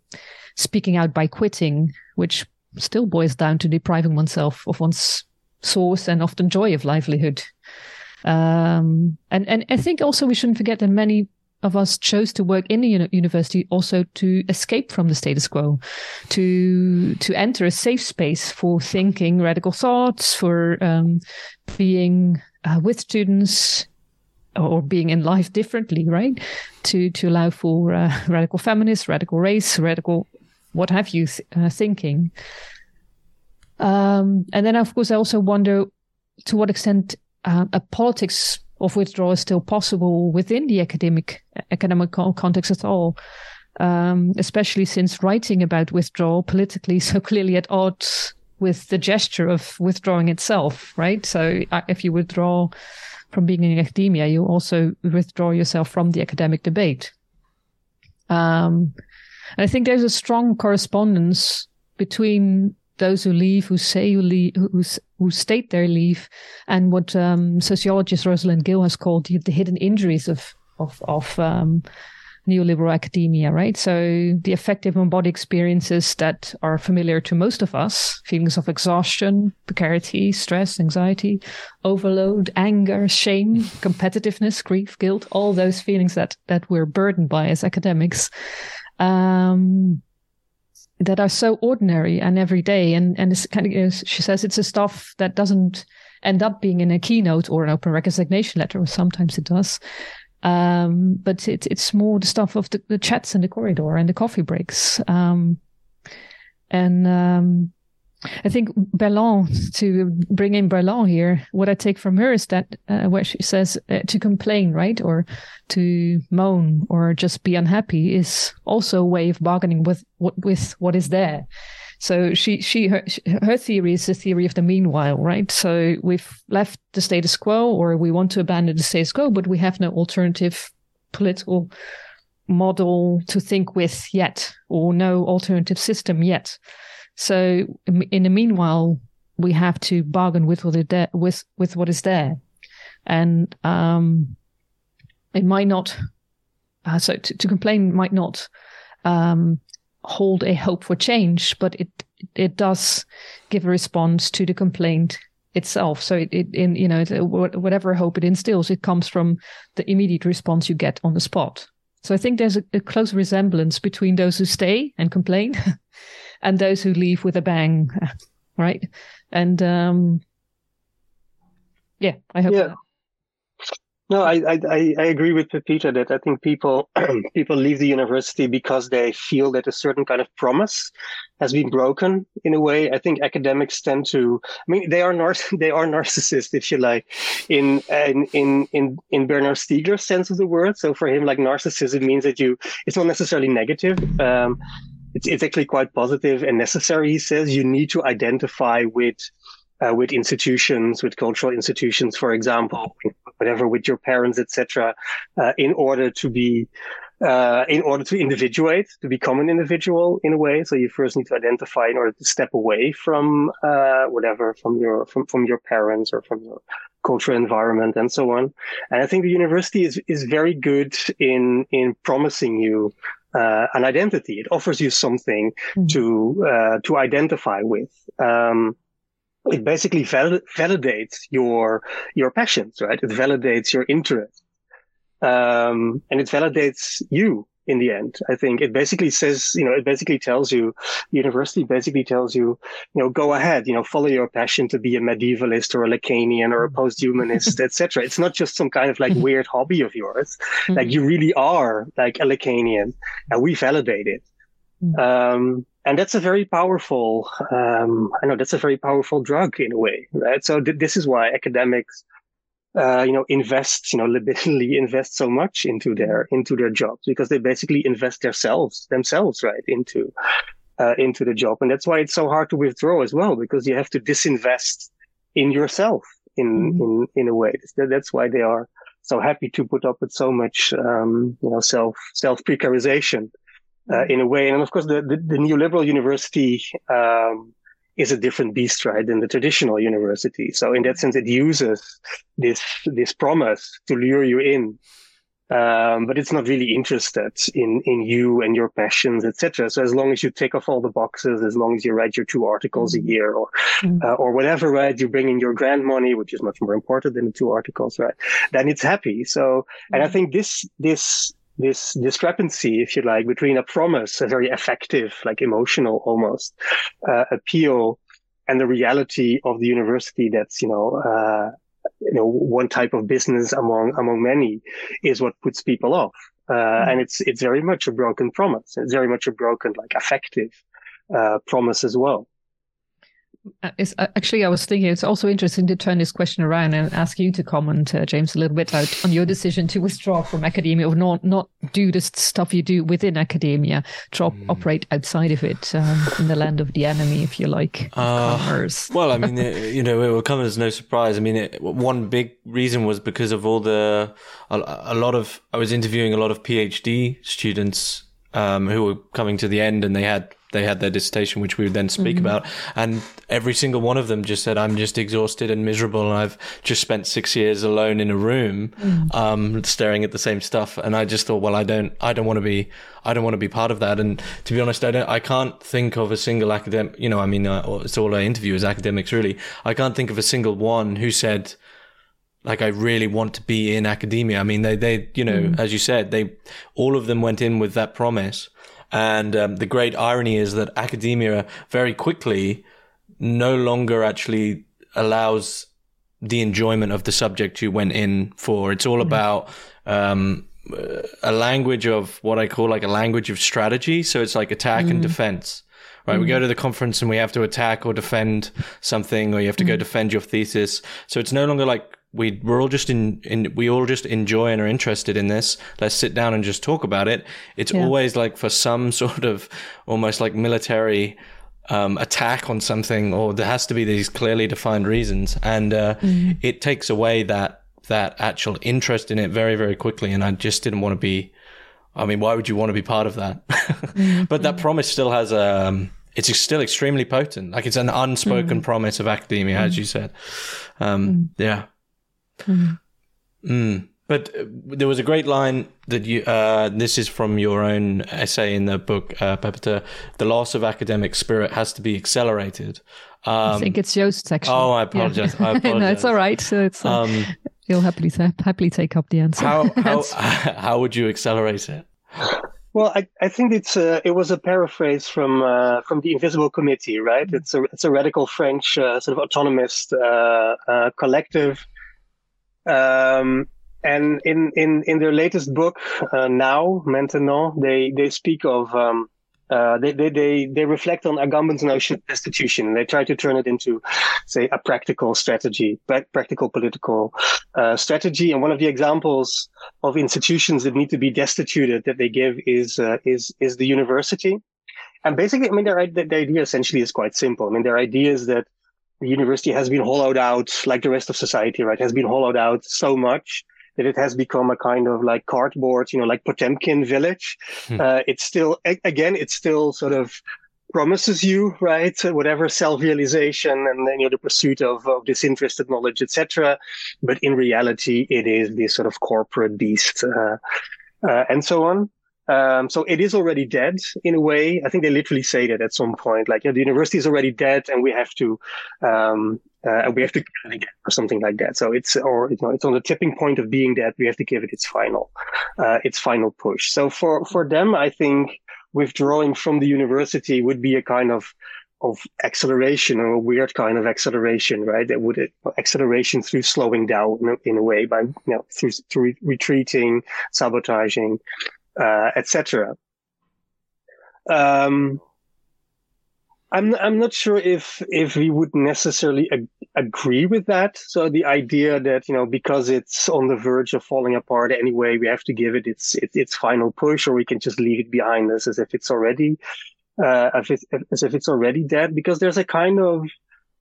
Speaker 2: speaking out by quitting, which still boils down to depriving oneself of one's source and often joy of livelihood. Um, and, and I think also we shouldn't forget that many of us chose to work in the university also to escape from the status quo, to to enter a safe space for thinking radical thoughts, for um, being uh, with students or being in life differently, right? To to allow for uh, (laughs) radical feminists, radical race, radical what have you th- uh, thinking. Um, and then, of course, I also wonder to what extent uh, a politics of withdrawal is still possible within the academic academic context at all. Um, especially since writing about withdrawal politically so (laughs) clearly at odds with the gesture of withdrawing itself, right? So uh, if you withdraw from being in academia, you also withdraw yourself from the academic debate. Um, and I think there's a strong correspondence between those who leave, who say who leave, who, who state their leave, and what um, sociologist Rosalind Gill has called the, the hidden injuries of of, of um, neoliberal academia, right? So the affective and body experiences that are familiar to most of us, feelings of exhaustion, precarity, stress, anxiety, overload, anger, shame, competitiveness, grief, guilt, all those feelings that, that we're burdened by as academics. Um, that are so ordinary and everyday and and it's kind of she says it's a stuff that doesn't end up being in a keynote or an open resignation letter or sometimes it does. Um, but it, it's more the stuff of the, the, chats in the corridor and the coffee breaks. Um, and um, I think Berlant, to bring in Berlant here, what I take from her is that uh, where she says uh, to complain, right, or to moan or just be unhappy is also a way of bargaining with with what is there. So she she her, her theory is the theory of the meanwhile, right? So we've left the status quo, or we want to abandon the status quo, but we have no alternative political model to think with yet, or no alternative system yet. So in the meanwhile, we have to bargain with what is there, with with what is there, and um, it might not. Uh, so to, to, complain might not um, hold a hope for change, but it it does give a response to the complaint itself. So it, it in you know whatever hope it instills, it comes from the immediate response you get on the spot. So I think there's a, a close resemblance between those who stay and complain (laughs) and those who leave with a bang, (laughs) right? And um, yeah, I hope.
Speaker 3: Yeah. That. No, I, I I agree with Pepita that I think people (clears throat) people leave the university because they feel that a certain kind of promise has been broken in a way. I think academics tend to. I mean, they are nar- (laughs) they are narcissists, if you like, in in in in in Bernard Stiegler's sense of the word. So for him, like narcissism means that you. It's not necessarily negative. Um, it's, it's actually quite positive and necessary. He says you need to identify with uh, with institutions, with cultural institutions, for example, whatever, with your parents, etc., uh, in order to be, uh, in order to individuate, to become an individual in a way. So you first need to identify in order to step away from uh, whatever, from your from from your parents or from your cultural environment and so on. And I think the university is is very good in in promising you uh, an identity. It offers you something mm-hmm. to uh, to identify with. Um, it basically val- validates your your passions, right? It validates your interests, um, and it validates you in the end. I think it basically says, you know, it basically tells you, university basically tells you, you know, go ahead, you know, follow your passion to be a medievalist or a Lacanian or a post-humanist, (laughs) etc. It's not just some kind of like weird hobby of yours. Mm-hmm. Like you really are like a Lacanian and we validate it. Mm-hmm. Um, and that's a very powerful, um, I know that's a very powerful drug in a way, right? So th- this is why academics, uh, you know, invest, you know, (laughs) literally invest so much into their into their jobs because they basically invest themselves themselves right into uh, into the job, and that's why it's so hard to withdraw as well because you have to disinvest in yourself in mm-hmm. in in a way. That's why they are so happy to put up with so much um, you know self self precarization uh, mm-hmm. in a way, and of course the the, the neoliberal university. Um, is a different beast, right, than the traditional university. So in that sense, it uses this this promise to lure you in, um, but it's not really interested in in you and your passions, etc. So as long as you tick off all the boxes, as long as you write your two articles a mm-hmm. year or mm. uh, or whatever, right, you bring in your grant money, which is much more important than the two articles, right? Then it's happy. So, and I mm. think this this this discrepancy, if you like, between a promise, a very effective, like emotional almost uh, appeal, and the reality of the university that's you know uh, you know one type of business among among many is what puts people off. Uh, mm-hmm. And it's it's very much a broken promise. It's very much a broken, like affective uh, promise as well.
Speaker 2: Uh, it's, uh, actually, I was thinking it's also interesting to turn this question around and ask you to comment, uh, James, a little bit out on your decision to withdraw from academia or not not do the stuff you do within academia, to op- mm. operate outside of it um, in the land of the enemy, if you like.
Speaker 1: Uh, (laughs) well, I mean, it, you know, it will come as no surprise. I mean, it, one big reason was because of all the a, a, lot of I was interviewing a lot of PhD students um, who were coming to the end, and they had they had their dissertation, which we would then speak mm-hmm. about. And every single one of them just said, I'm just exhausted and miserable. And I've just spent six years alone in a room, mm. um, staring at the same stuff. And I just thought, well, I don't, I don't want to be, I don't want to be part of that. And to be honest, I don't, I can't think of a single academic, you know, I mean, uh, it's all I interview as academics, really. I can't think of a single one who said, like I really want to be in academia. I mean, they, they, you know, mm. as you said, they, all of them went in with that promise And um, the great irony is that academia very quickly no longer actually allows the enjoyment of the subject you went in for. It's all mm-hmm. about um, a language of what I call like a language of strategy. So it's like attack mm. and defense. Right, mm. we go mm. to the conference and we have to attack or defend something, or you have to mm. go defend your thesis. So it's no longer like we we're all just in, in we all just enjoy and are interested in this. Let's sit down and just talk about it. It's yeah. always like for some (laughs) sort of almost like military um, attack on something, or there has to be these clearly defined reasons, and uh, mm. it takes away that that actual interest in it very very quickly. And I just didn't want to be. I mean, why would you want to be part of that? mm. (laughs) but that promise still has a. Um, it's still extremely potent. Like it's an unspoken mm. promise of academia, as you said. Um, yeah. Mm. But uh, there was a great line that you. Uh, this is from your own essay in the book, uh, Pepita. The loss of academic spirit has to be accelerated.
Speaker 2: Um, I think it's Joost's actually.
Speaker 1: Oh, I apologize. Yeah. I (laughs) apologize.
Speaker 2: no, it's all right. So it's. Uh, um, he'll happily happily take up the answer.
Speaker 1: How (laughs) how, (laughs) how would you accelerate it?
Speaker 3: Well, I, I think it's a, it was a paraphrase from uh, from the Invisible Committee, right? It's a it's a radical French uh, sort of autonomist uh, uh collective. Um, and in, in, in their latest book, uh, now, Maintenant, they, they speak of, um, uh, they, they, they, they reflect on Agamben's notion of destitution and they try to turn it into, say, a practical strategy, practical political uh, strategy. And one of the examples of institutions that need to be destituted that they give is, uh, is, is the university. And basically, I mean, their, the idea essentially is quite simple. I mean, their idea is that the university has been hollowed out like the rest of society, right? Has been hollowed out so much that it has become a kind of like cardboard, you know, like Potemkin village. Hmm. Uh, it's still, again, it still sort of promises you, right, whatever self-realization and then, you know, the pursuit of, of disinterested knowledge, etc. But in reality, it is this sort of corporate beast, uh, uh, and so on. Um, so it is already dead in a way. I think they literally say that at some point, like, you know, the university is already dead and we have to, um, uh, we have to it again or something like that. So it's, or, you know, it's on the tipping point of being dead. We have to give it its final, uh, its final push. So for, for them, I think withdrawing from the university would be a kind of, of acceleration or a weird kind of acceleration, right? That would acceleration through slowing down in a way by, you know, through, through retreating, sabotaging, uh, etc. Um, I'm I'm not sure if if we would necessarily ag- agree with that. So the idea that you know because it's on the verge of falling apart anyway, we have to give it its its, its final push, or we can just leave it behind us as if it's already uh, as if, as if it's already dead. Because there's a kind of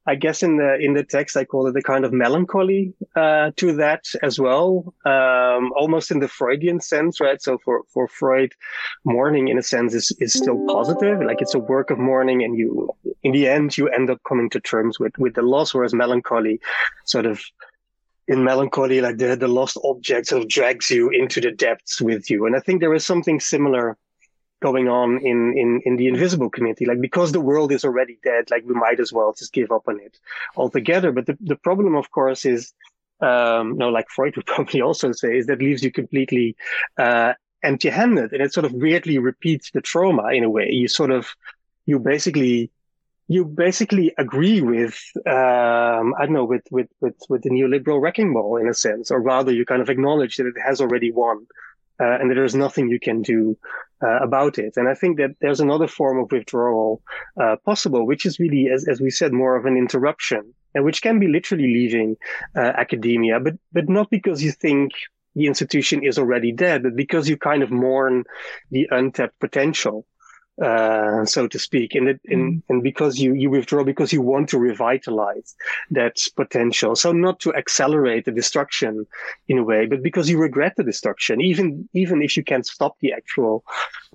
Speaker 3: I guess in the in the text I call it a kind of melancholy uh, to that as well, um, almost in the Freudian sense, right? So for for Freud, mourning in a sense is is still positive, like it's a work of mourning, and you in the end you end up coming to terms with with the loss, whereas melancholy, sort of in melancholy, like the the lost object sort of drags you into the depths with you, and I think there is something similar going on in, in, in the invisible committee. Like, because the world is already dead, like, we might as well just give up on it altogether. But the, the problem, of course, is, um, no, like Freud would (laughs) probably also say, is that leaves you completely, uh, empty handed. And it sort of weirdly repeats the trauma in a way. You sort of, you basically, you basically agree with, um, I don't know, with, with, with, with the neoliberal wrecking ball in a sense, or rather you kind of acknowledge that it has already won. Uh, and that there's nothing you can do uh, about it. And I think that there's another form of withdrawal uh, possible, which is really, as, as we said, more of an interruption, and which can be literally leaving uh, academia, but but not because you think the institution is already dead, but because you kind of mourn the untapped potential uh, so to speak, and it, and, mm. and because you you withdraw because you want to revitalize that potential. So not to accelerate the destruction in a way, but because you regret the destruction, even even if you can't stop the actual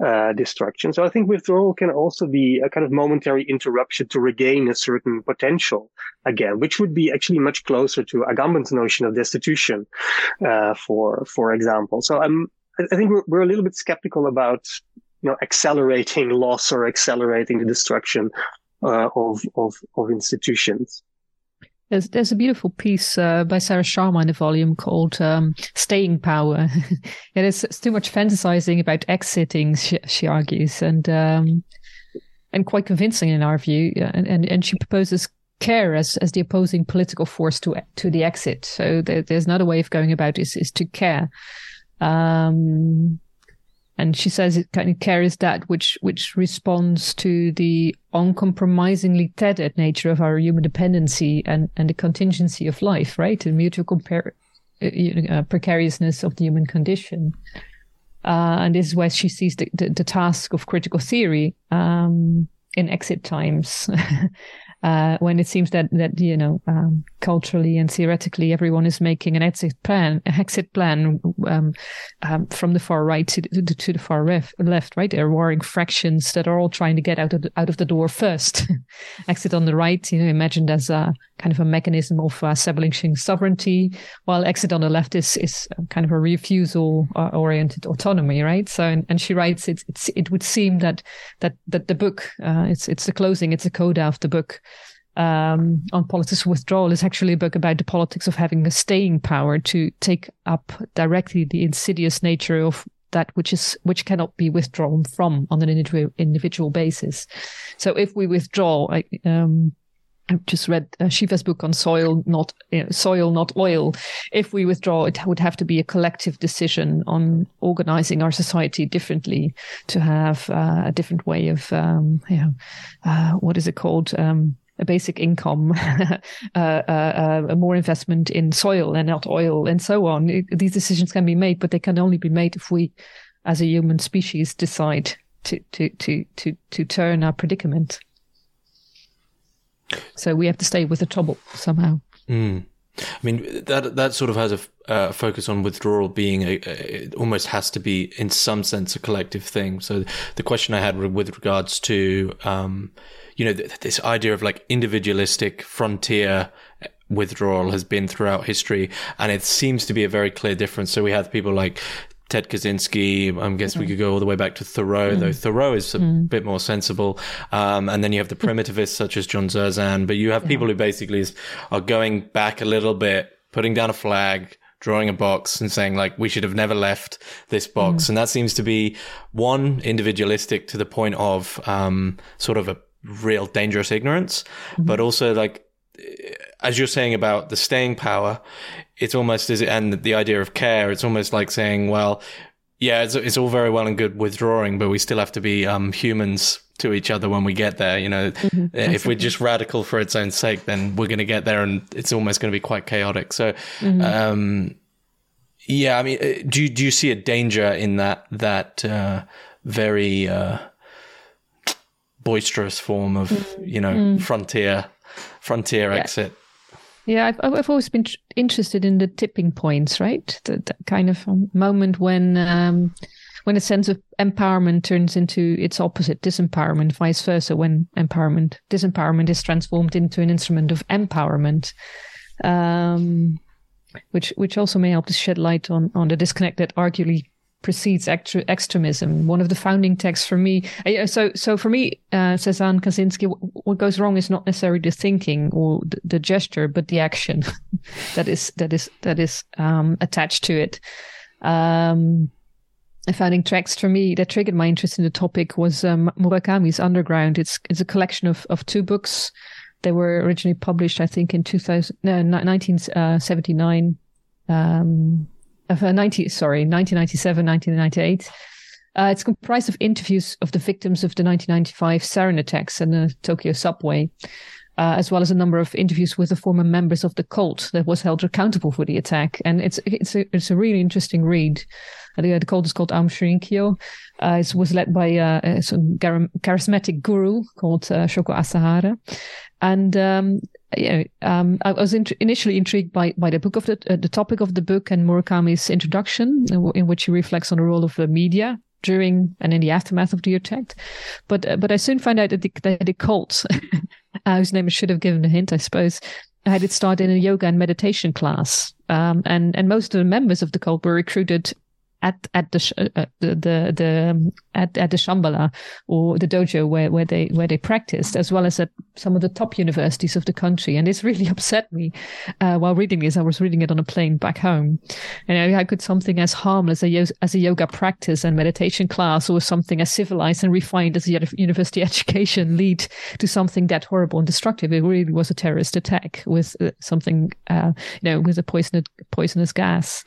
Speaker 3: uh, destruction. So I think withdrawal can also be a kind of momentary interruption to regain a certain potential again, which would be actually much closer to Agamben's notion of destitution, uh, for for example. So I'm I think we're, we're a little bit skeptical about you know, accelerating loss or accelerating the destruction uh, of, of, of institutions.
Speaker 2: There's, there's a beautiful piece uh, by Sarah Sharma in a volume called um, Staying Power. (laughs) it is too much fantasizing about exiting, she, she argues, and um, and quite convincing in our view. And, and, and she proposes care as, as the opposing political force to to the exit. So there, there's another way of going about this is to care. Um, and she says it kind of carries that which which responds to the uncompromisingly tethered nature of our human dependency and and the contingency of life, right? The mutual compare, uh, uh, precariousness of the human condition. Uh, and this is where she sees the, the, the task of critical theory um, in exit times. (laughs) uh, when it seems that that you know um, culturally and theoretically everyone is making an exit plan, a exit plan um, um, from the far right to, to, to the far left, left. Right, there are warring fractions that are all trying to get out of the, out of the door first. (laughs) exit on the right, you know, imagined as a kind of a mechanism of uh, establishing sovereignty, while exit on the left is is kind of a refusal uh, oriented autonomy. Right. So, and, and she writes, it's, it's it would seem that that that the book, uh, it's it's the closing, it's a coda of the book um, on politics of withdrawal is actually a book about the politics of having a staying power to take up directly the insidious nature of that which is which cannot be withdrawn from on an individual individual basis. So if we withdraw, I, um, I've just read uh, Shiva's book on soil, not uh, soil, not oil. If we withdraw, it would have to be a collective decision on organizing our society differently to have uh, a different way of, um, you know, uh, what is it called? Um, a basic income, (laughs) uh, uh, uh, more investment in soil and not oil, and so on. It, these decisions can be made, but they can only be made if we, as a human species, decide to to to to to turn our predicament. So we have to stay with the trouble somehow.
Speaker 1: Mm. I mean that that sort of has a uh, focus on withdrawal being a, a, it almost has to be in some sense a collective thing. So the question I had with regards to um, you know, th- this idea of like individualistic frontier withdrawal has been throughout history, and it seems to be a very clear difference. So we have people like Ted Kaczynski. I guess mm-hmm. we could go all the way back to Thoreau, mm-hmm. though Thoreau is a mm-hmm. bit more sensible. Um, and then you have the primitivists such as John Zerzan, but you have yeah. people who basically are going back a little bit, putting down a flag, drawing a box and saying like we should have never left this box. Mm. And that seems to be one individualistic to the point of um, sort of a real dangerous ignorance, mm-hmm. but also like as you're saying about the staying power, it's almost as and the idea of care. It's almost like saying, well, yeah, it's it's all very well and good withdrawing, but we still have to be um, humans to each other when we get there. You know, mm-hmm. if we're just radical for its own sake, then we're going to get there, and it's almost going to be quite chaotic. So. Mm-hmm. Um, yeah, I mean, uh, do you, do you see a danger in that that uh, very uh, boisterous form of mm. you know mm. frontier frontier yeah. exit
Speaker 2: yeah I've, I've always been interested in the tipping points right the, the kind of moment when um, when a sense of empowerment turns into its opposite disempowerment vice versa when empowerment disempowerment is transformed into an instrument of empowerment um, which which also may help to shed light on on the disconnect that arguably precedes extra, extremism. One of the founding texts for me. Uh, so, so for me, uh, says Anne Kaczynski, what goes wrong is not necessarily the thinking or the, the gesture, but the action (laughs) that is that is that is um, attached to it. Um, founding text for me that triggered my interest in the topic was um, Murakami's Underground. It's it's a collection of of two books. They were originally published, I think, in 2000, no, 1979. Um, uh, 90, sorry, 1997, 1998. Uh, it's comprised of interviews of the victims of the 1995 sarin attacks in the Tokyo subway, uh, as well as a number of interviews with the former members of the cult that was held accountable for the attack. And it's it's a, it's a really interesting read. Uh, the, the cult is called Aum Shinrikyo. Uh, it was led by uh, a charismatic guru called uh, Shoko Asahara. And um, you know, um, I was int- initially intrigued by by the book of the uh, the topic of the book and Murakami's introduction, in, w- in, which he reflects on the role of the media during and in the aftermath of the attack. But uh, but I soon found out that the, that the cult, (laughs) uh, whose name I should have given a hint, I suppose, had it started in a yoga and meditation class, um, and and most of the members of the cult were recruited at at the uh, the the, the um, at at the Shambhala or the dojo where where they where they practiced, as well as at some of the top universities of the country. And this really (laughs) upset me uh, while reading this. I was reading it on a plane back home, and I could something as harmless as a yoga practice and meditation class, or something as civilized and refined as a university (laughs) education, lead to something that horrible and destructive? It really was a terrorist attack with uh, something, uh, you know, with a poisonous poisonous gas.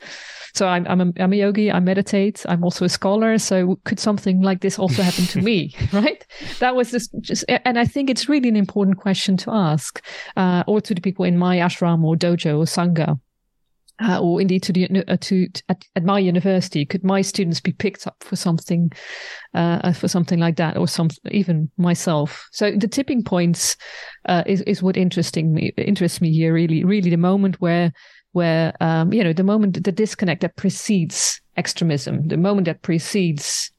Speaker 2: So I'm I'm a, I'm a yogi. I meditate. I'm also a scholar. So could something like this also happen to me? (laughs) (laughs) Right? That was just, just and I think it's really an important question to ask, uh, or to the people in my ashram or dojo or sangha. Uh, or indeed to the uh, to, to at, at, my university, could my students be picked up for something uh, for something like that, or some even myself? So the tipping points uh, is is what interesting me interests me here. Really, really, the moment where where um, you know the moment the disconnect that precedes extremism, the moment that precedes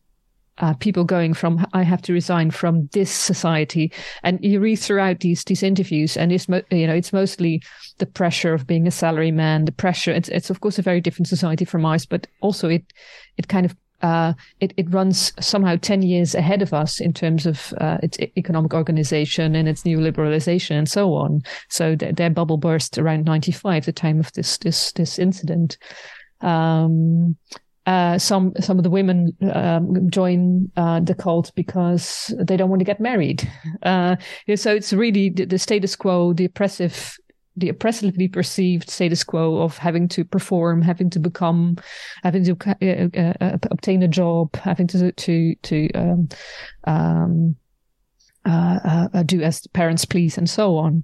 Speaker 2: uh, people going from I have to resign from this society, and you read throughout these these interviews, and it's mo- you know it's mostly the pressure of being a salary man, the pressure. It's it's of course a very different society from ours, but also it it kind of uh, it, it runs somehow 10 years ahead of us in terms of uh, its economic organization and its neoliberalization and so on. So th- their bubble burst around 95, the time of this, this, this incident. Um, uh, some some of the women um, join uh, the cult because they don't want to get married. (laughs) Uh, so it's really the, the, status quo, the oppressive the oppressively perceived status quo of having to perform, having to become, having to uh, uh, uh, obtain a job, having to to to um, um, uh, uh, do as the parents please, and so on.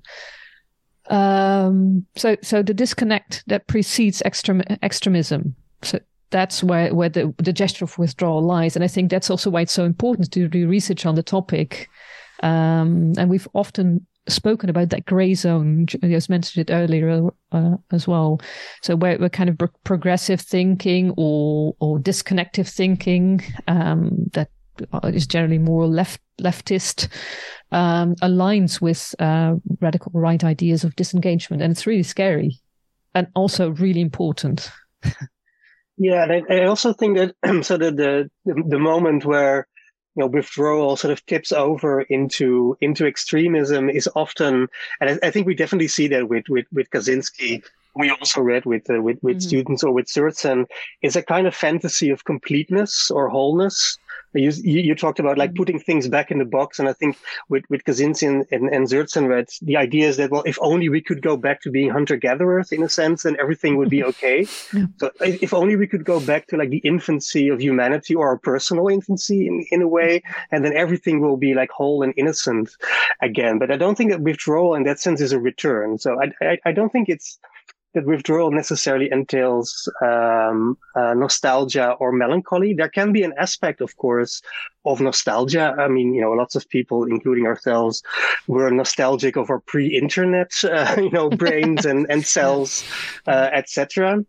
Speaker 2: Um, so so the disconnect that precedes extrem- extremism. So that's where where the the gesture of withdrawal lies, and I think that's also why it's so important to do research on the topic. Um, and we've often spoken about that gray zone. You mentioned it earlier uh, as well. So where we're kind of progressive thinking or or disconnective thinking um, that is generally more left leftist um, aligns with uh, radical right ideas of disengagement, and it's really scary and also really important. (laughs)
Speaker 3: yeah, and I, I also think that (clears throat) so that the the moment where you know, withdrawal sort of tips over into into extremism is often, and I, I think we definitely see that with with with Kaczynski. We also read with uh, with with mm-hmm. students or with Zerzan is a kind of fantasy of completeness or wholeness you, you, talked about like mm-hmm. putting things back in the box. And I think with, with Kaczynski and, and, read, the idea is that, well, if only we could go back to being hunter gatherers in a sense, then everything would be okay. (laughs) yeah. So if only we could go back to like the infancy of humanity or our personal infancy in, in a way, and then everything will be like whole and innocent again. But I don't think that withdrawal in that sense is a return. So I, I, I don't think it's, that withdrawal necessarily entails um, uh, nostalgia or melancholy. There can be an aspect, of course, of nostalgia. I mean, you know, lots of people, including ourselves, were nostalgic of our pre-internet, (laughs) uh, you know, brains and, and (laughs) cells, uh, etc.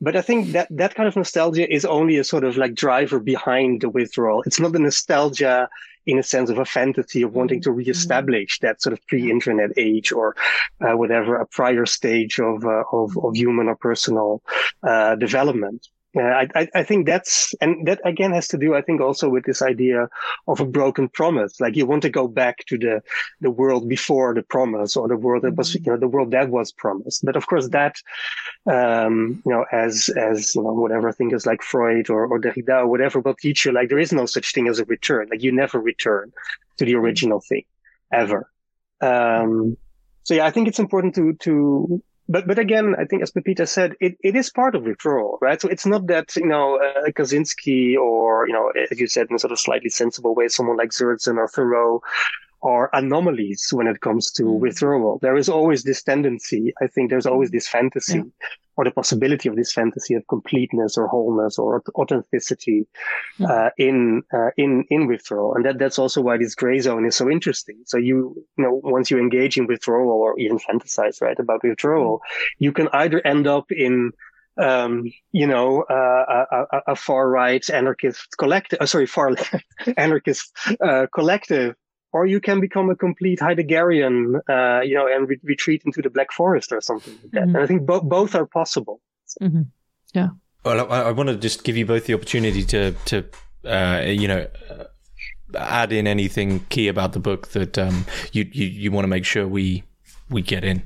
Speaker 3: But I think that that kind of nostalgia is only a sort of like driver behind the withdrawal. It's not the nostalgia in a sense of a fantasy of wanting to mm-hmm. reestablish that sort of pre-internet age or uh, whatever a prior stage of uh, of, of human or personal uh, development. Uh, I, I think that's, and that again has to do, I think, also with this idea of a broken promise. Like you want to go back to the, the world before the promise or the world that was, mm-hmm. you know, the world that was promised. But of course that, um, you know, as, as, you know, whatever thinkers like Freud or, or Derrida or whatever will teach you, like there is no such thing as a return. Like you never return to the original thing ever. Um, so yeah, I think it's important to, to, but but again, I think as Pepita said, it, it is part of withdrawal, right? So it's not that you know uh, Kaczynski or you know as you said in a sort of slightly sensible way, someone like Zerzan or Thoreau are anomalies when it comes to mm. withdrawal. There is always this tendency. I think there's always this fantasy yeah. Or the possibility of this fantasy of completeness or wholeness or authenticity yeah. uh, in uh, in in withdrawal, and that that's also why this gray zone is so interesting. So you you know once you engage in withdrawal or even fantasize right about withdrawal, mm. you can either end up in um, you know, uh, a, a, a, far right anarchist collective, uh, sorry, far (laughs) left anarchist uh, collective or you can become a complete Heideggerian, uh, you know, and re- retreat into the Black Forest or something like that. Mm-hmm. And I think bo- both are possible.
Speaker 2: Mm-hmm. Yeah.
Speaker 1: Well, I, I, want to just give you both the opportunity to to uh, you know add in anything key about the book that um, you, you you want to make sure we we get in.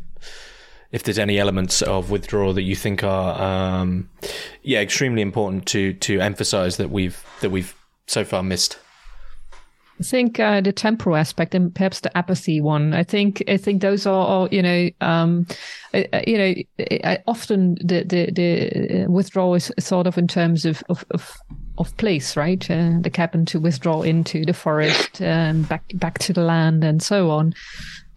Speaker 1: If there's any elements of withdrawal that you think are um, yeah extremely important to to emphasize that we've that we've so far missed.
Speaker 2: I think uh, the temporal aspect and perhaps the apathy one. I think I think those are all you know. Um, uh, uh you know, often the the, the uh, withdrawal is sort of in terms of of, of, of place, right? Uh, the cabin to withdraw into the forest, and back back to the land, and so on.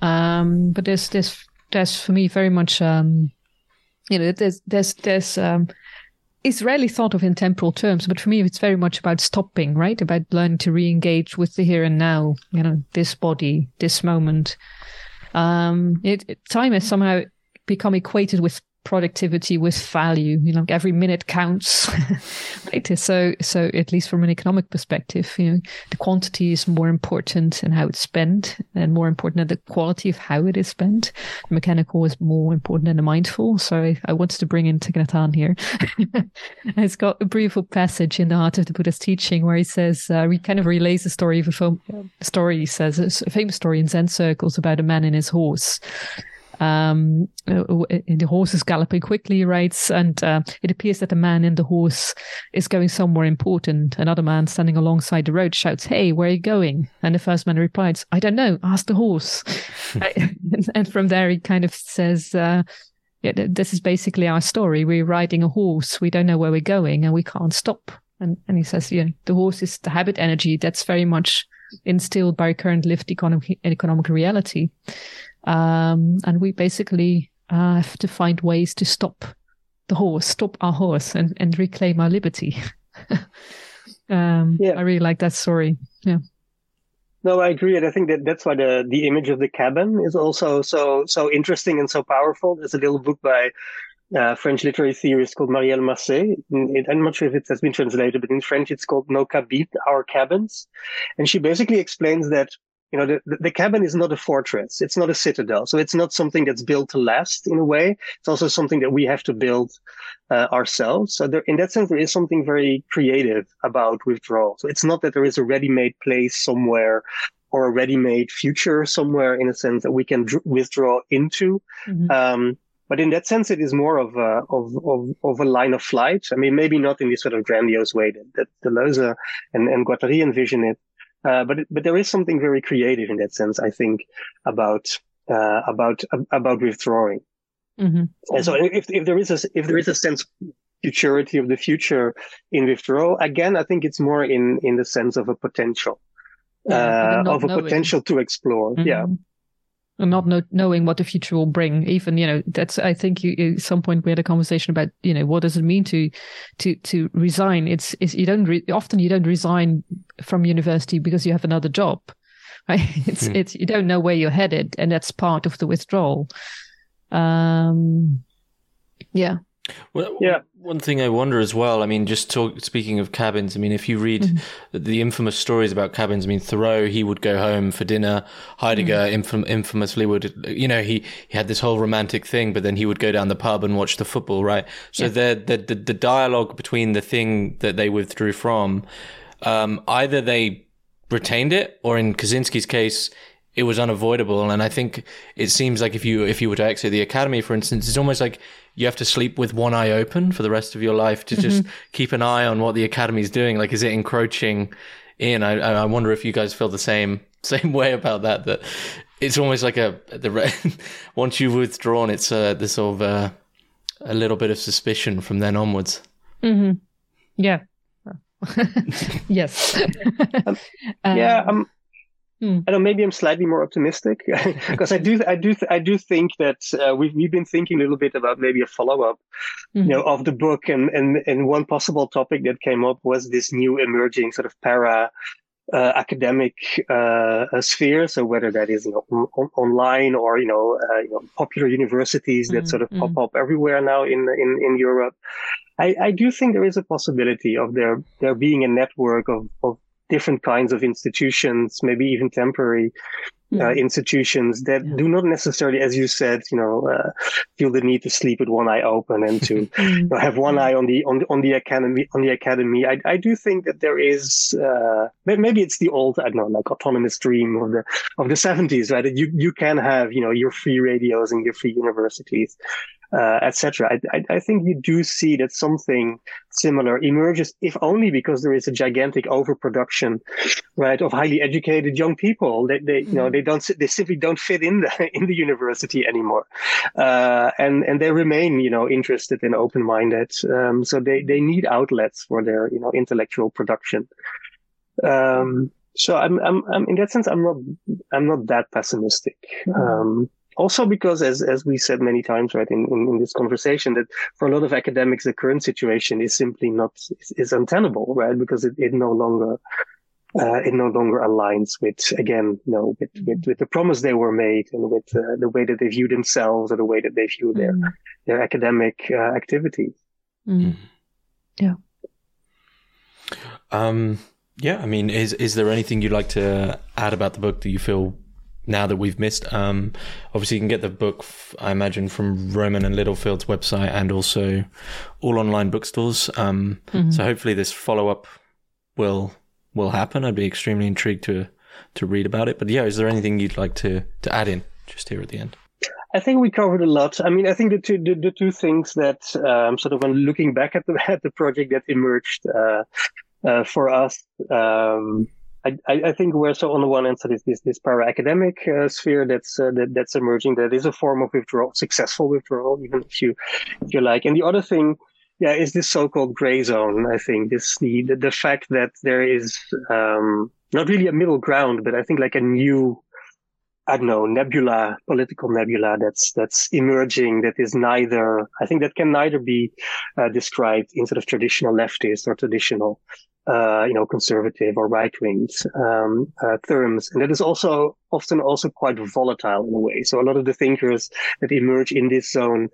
Speaker 2: Um, but there's there's there's for me very much um, you know there's there's there's um, it's rarely thought of in temporal terms, but for me, it's very much about stopping, right? About learning to re-engage with the here and now, you know, this body, this moment. Um, it, it time has somehow become equated with productivity with value. You know, every minute counts. (laughs) right? So, so at least from an economic perspective, you know, the quantity is more important and how it's spent, and more important than the quality of how it is spent. The mechanical is more important than the mindful. So, I, I wanted to bring in Thich here. (laughs) it's got a beautiful passage in the Heart of the Buddha's teaching where he says uh, he kind of relays the story of a film, story. He says a famous story in Zen circles about a man and his horse um, uh, the horse is galloping quickly, he writes, and uh, it appears that the man in the horse is going somewhere important. Another man standing alongside the road shouts, Hey, where are you going? And the first man replies, I don't know, ask the horse. (laughs) (laughs) and from there, he kind of says, uh, yeah, this is basically our story. We're riding a horse. We don't know where we're going and we can't stop. And, and he says, yeah, the horse is the habit energy that's very much instilled by current lived economic, economic reality. Um, and we basically uh, have to find ways to stop the horse, stop our horse, and, and reclaim our liberty. (laughs) um, yeah. I really like that story. Yeah.
Speaker 3: No, I agree, and I think that that's why the the image of the cabin is also so so interesting and so powerful. There's a little book by uh, French literary theorist called Marielle Macé. I'm not sure if it has been translated, but in French it's called Nos Cabanes, Our Cabins, and she basically explains that you know, the, the cabin is not a fortress. It's not a citadel. So it's not something that's built to last in a way. It's also something that we have to build uh, ourselves. So there, in that sense, there is something very creative about withdrawal. So it's not that there is a ready-made place somewhere or a ready-made future somewhere in a sense that we can dr- withdraw into. Mm-hmm. Um, but in that sense, it is more of a, of, of, of a line of flight. I mean, maybe not in this sort of grandiose way that, that Deleuze and, and Guattari envision it, uh, but but there is something very creative in that sense, I think, about uh, about about withdrawing. Mm-hmm. And so if if there is a if there is a sense futurity of the future in withdrawal, again, I think it's more in in the sense of a potential, yeah, uh, of a knowing. potential to explore. Mm-hmm. Yeah
Speaker 2: and not know, knowing what the future will bring. Even you know that's i think you at some point we had a conversation about you know what does it mean to to to resign? It's, it's you don't re, often you don't resign from university because you have another job (laughs) right? It's mm. it's you don't know where you're headed and that's part of the withdrawal. Um yeah
Speaker 1: well, yeah. One thing I wonder as well. I mean, just talk, speaking of cabins. I mean, if you read mm-hmm. the infamous stories about cabins, I mean, Thoreau he would go home for dinner. Heidegger mm-hmm. infam- infamously would, you know, he he had this whole romantic thing, but then he would go down the pub and watch the football, right? So yeah. the, the the the dialogue between the thing that they withdrew from, um, either they retained it, or in Kaczynski's case, it was unavoidable. And I think it seems like if you if you were to exit the academy, for instance, it's almost like you have to sleep with one eye open for the rest of your life to mm-hmm. just keep an eye on what the academy is doing. Like, is it encroaching in? I I wonder if you guys feel the same (laughs) same way about that. That it's almost like a the (laughs) once you've withdrawn, it's uh, the sort of uh, a little bit of suspicion from then onwards.
Speaker 2: Mm-hmm. Yeah. (laughs) yes.
Speaker 3: um, yeah. Um, Hmm. I don't know. Maybe I'm slightly more optimistic (laughs) because I do, I do, I do think that uh, we've we've been thinking a little bit about maybe a follow up, mm-hmm. you know, of the book, and and and one possible topic that came up was this new emerging sort of para uh, academic uh, sphere. So whether that is you know on, online or you know, uh, you know popular universities that mm-hmm. sort of pop mm-hmm. up everywhere now in in in Europe. I, I do think there is a possibility of there there being a network of of different kinds of institutions, maybe even temporary, uh, institutions that yeah. do not necessarily, as you said, you know, uh, feel the need to sleep with one eye open and to (laughs) you know, have one eye on the on the, on the academy on the academy. I, I do think that there is uh, maybe it's the old I don't know like autonomous dream of the of the seventies, right? That you you can have you know your free radios and your free universities uh, etc. I, I, I, think you do see that something similar emerges, if only because there is a gigantic overproduction, right, of highly educated young people. They, they you know, they don't, they simply don't fit in the (laughs) in the university anymore, uh, and and they remain, you know, interested and open minded. Um, so they they need outlets for their you know intellectual production. Um, so I'm, I'm, I'm in that sense, I'm not, I'm not that pessimistic. Mm-hmm. Um, also because as as we said many times right in, in, in, this conversation that for a lot of academics the current situation is simply not is, is untenable right because it, it no longer uh, it no longer aligns with again you know with, with, with the promise they were made and with uh, the way that they view themselves or the way that they view their mm. their academic uh, activities
Speaker 2: mm. yeah
Speaker 1: um yeah i mean is is there anything you'd like to add about the book that you feel now that we've missed. Um, obviously, you can get the book, I imagine, from Rowman and Littlefield's website and also all online bookstores. Um, mm-hmm. So hopefully, this follow up will will happen. I'd be extremely intrigued to to read about it. But yeah, is there anything you'd like to to add in just here at the end?
Speaker 3: I think we covered a lot. I mean, I think the two the, the two things that um, sort of when looking back at the (laughs) at the project that emerged uh, uh, for us. Um, I, I think we're so on the one hand, so this this, this para academic uh, sphere that's uh, that, that's emerging. That is a form of withdrawal, successful withdrawal, even if you if you like. And the other thing, yeah, is this so-called gray zone. I think this the the, the fact that there is um, not really a middle ground, but I think like a new I don't know, nebula, political nebula that's, that's emerging that is neither, I think that can neither be uh, described in sort of traditional leftist or traditional uh, you know, conservative or right wing um, uh, terms. And that is also often also quite volatile in a way. So a lot of the thinkers that emerge in this zone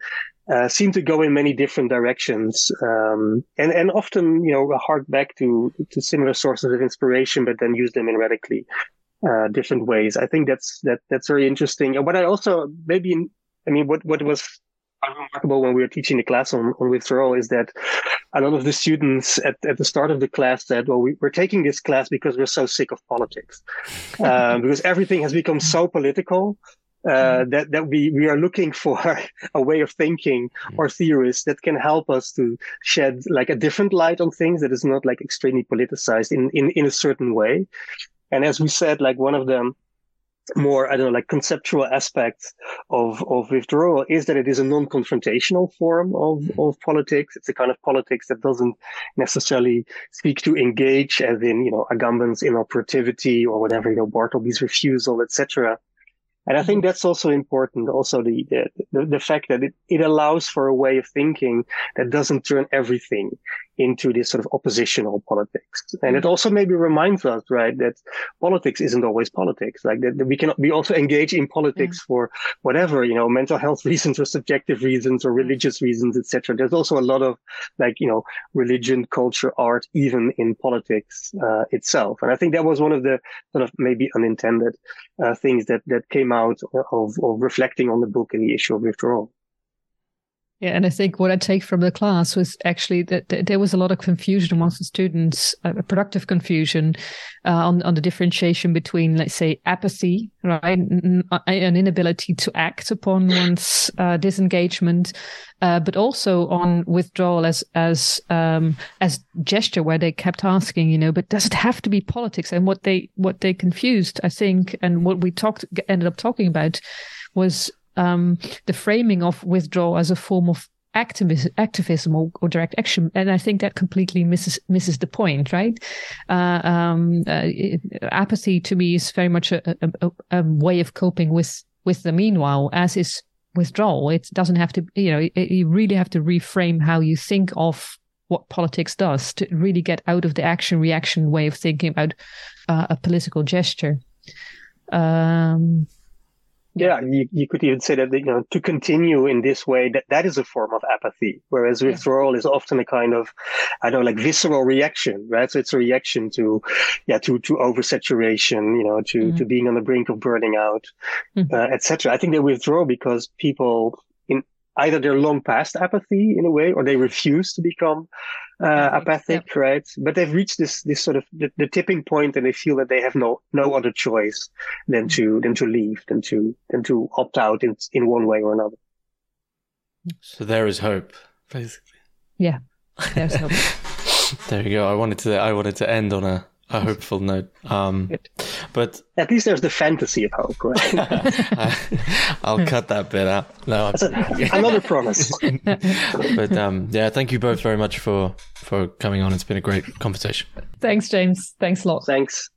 Speaker 3: uh, seem to go in many different directions, um, and and often you know hark back to to similar sources of inspiration, but then use them in radically uh, different ways. I think that's that that's very interesting. And what I also maybe I mean what what was remarkable when we were teaching the class on, on withdrawal is that a lot of the students at, at the start of the class said, well, we, are taking this class because we're so sick of politics, uh, (laughs) because everything has become so political. Uh, that that we we are looking for (laughs) a way of thinking or theories that can help us to shed like a different light on things that is not like extremely politicized in in in a certain way. And as we said, like one of them more, I don't know, like conceptual aspects of, of withdrawal is that it is a non-confrontational form of, of politics. It's a kind of politics that doesn't necessarily speak to engage as in, you know, Agamben's inoperativity or whatever, you know, Bartleby's refusal, etc. And I think mm-hmm. that's also important. Also, the, the, the fact that it, it allows for a way of thinking that doesn't turn everything into this sort of oppositional politics. And it also maybe reminds us, right, that politics isn't always politics. Like that, we can, we also engage in politics yeah. for whatever, you know, mental health (laughs) reasons or subjective reasons or religious reasons, etc. There's also a lot of like, you know, religion, culture, art, even in politics, uh, itself. And I think that was one of the sort of maybe unintended, uh, things that, that came out of, of reflecting on the book and the issue of withdrawal.
Speaker 2: Yeah, and I think what I take from the class was actually that, there was a lot of confusion amongst the students, uh, productive confusion uh, on on the differentiation between, let's say, apathy, right, an inability to act upon one's uh, disengagement, uh, but also on withdrawal as as um, as gesture, where they kept asking, you know, but does it have to be politics? And what they what they confused, I think, and what we talked ended up talking about was um, the framing of withdrawal as a form of activism, activism or, or, direct action, and I think that completely misses misses the point, right? Uh, um, uh, apathy to me is very much a, a, a, way of coping with with the meanwhile, as is withdrawal. It doesn't have to, you know, it, you really have to reframe how you think of what politics does to really get out of the action reaction way of thinking about uh, a political gesture. Um,
Speaker 3: yeah, you, you could even say that you know to continue in this way that that is a form of apathy, whereas withdrawal is often a kind of I don't know like visceral reaction, right? So it's a reaction to yeah to to oversaturation, you know, to mm-hmm. to being on the brink of burning out, mm-hmm. uh, etc. I think they withdraw because people either they're long past apathy in a way, or they refuse to become uh, apathic, yeah. right? But they've reached this this sort of the, the, tipping point, and they feel that they have no no other choice than to than to leave, than to than to opt out in in one way or another.
Speaker 1: So there is hope, basically.
Speaker 2: Yeah, there's hope. (laughs)
Speaker 1: there you go. I wanted to I wanted to end on a a hopeful note. Um, but
Speaker 3: at least there's the fantasy of hope, right? (laughs)
Speaker 1: I, will cut that bit out. No,
Speaker 3: another promise. (laughs)
Speaker 1: but um, yeah, thank you both very much for for coming on. It's been a great conversation.
Speaker 2: Thanks, James. Thanks a lot.
Speaker 3: Thanks.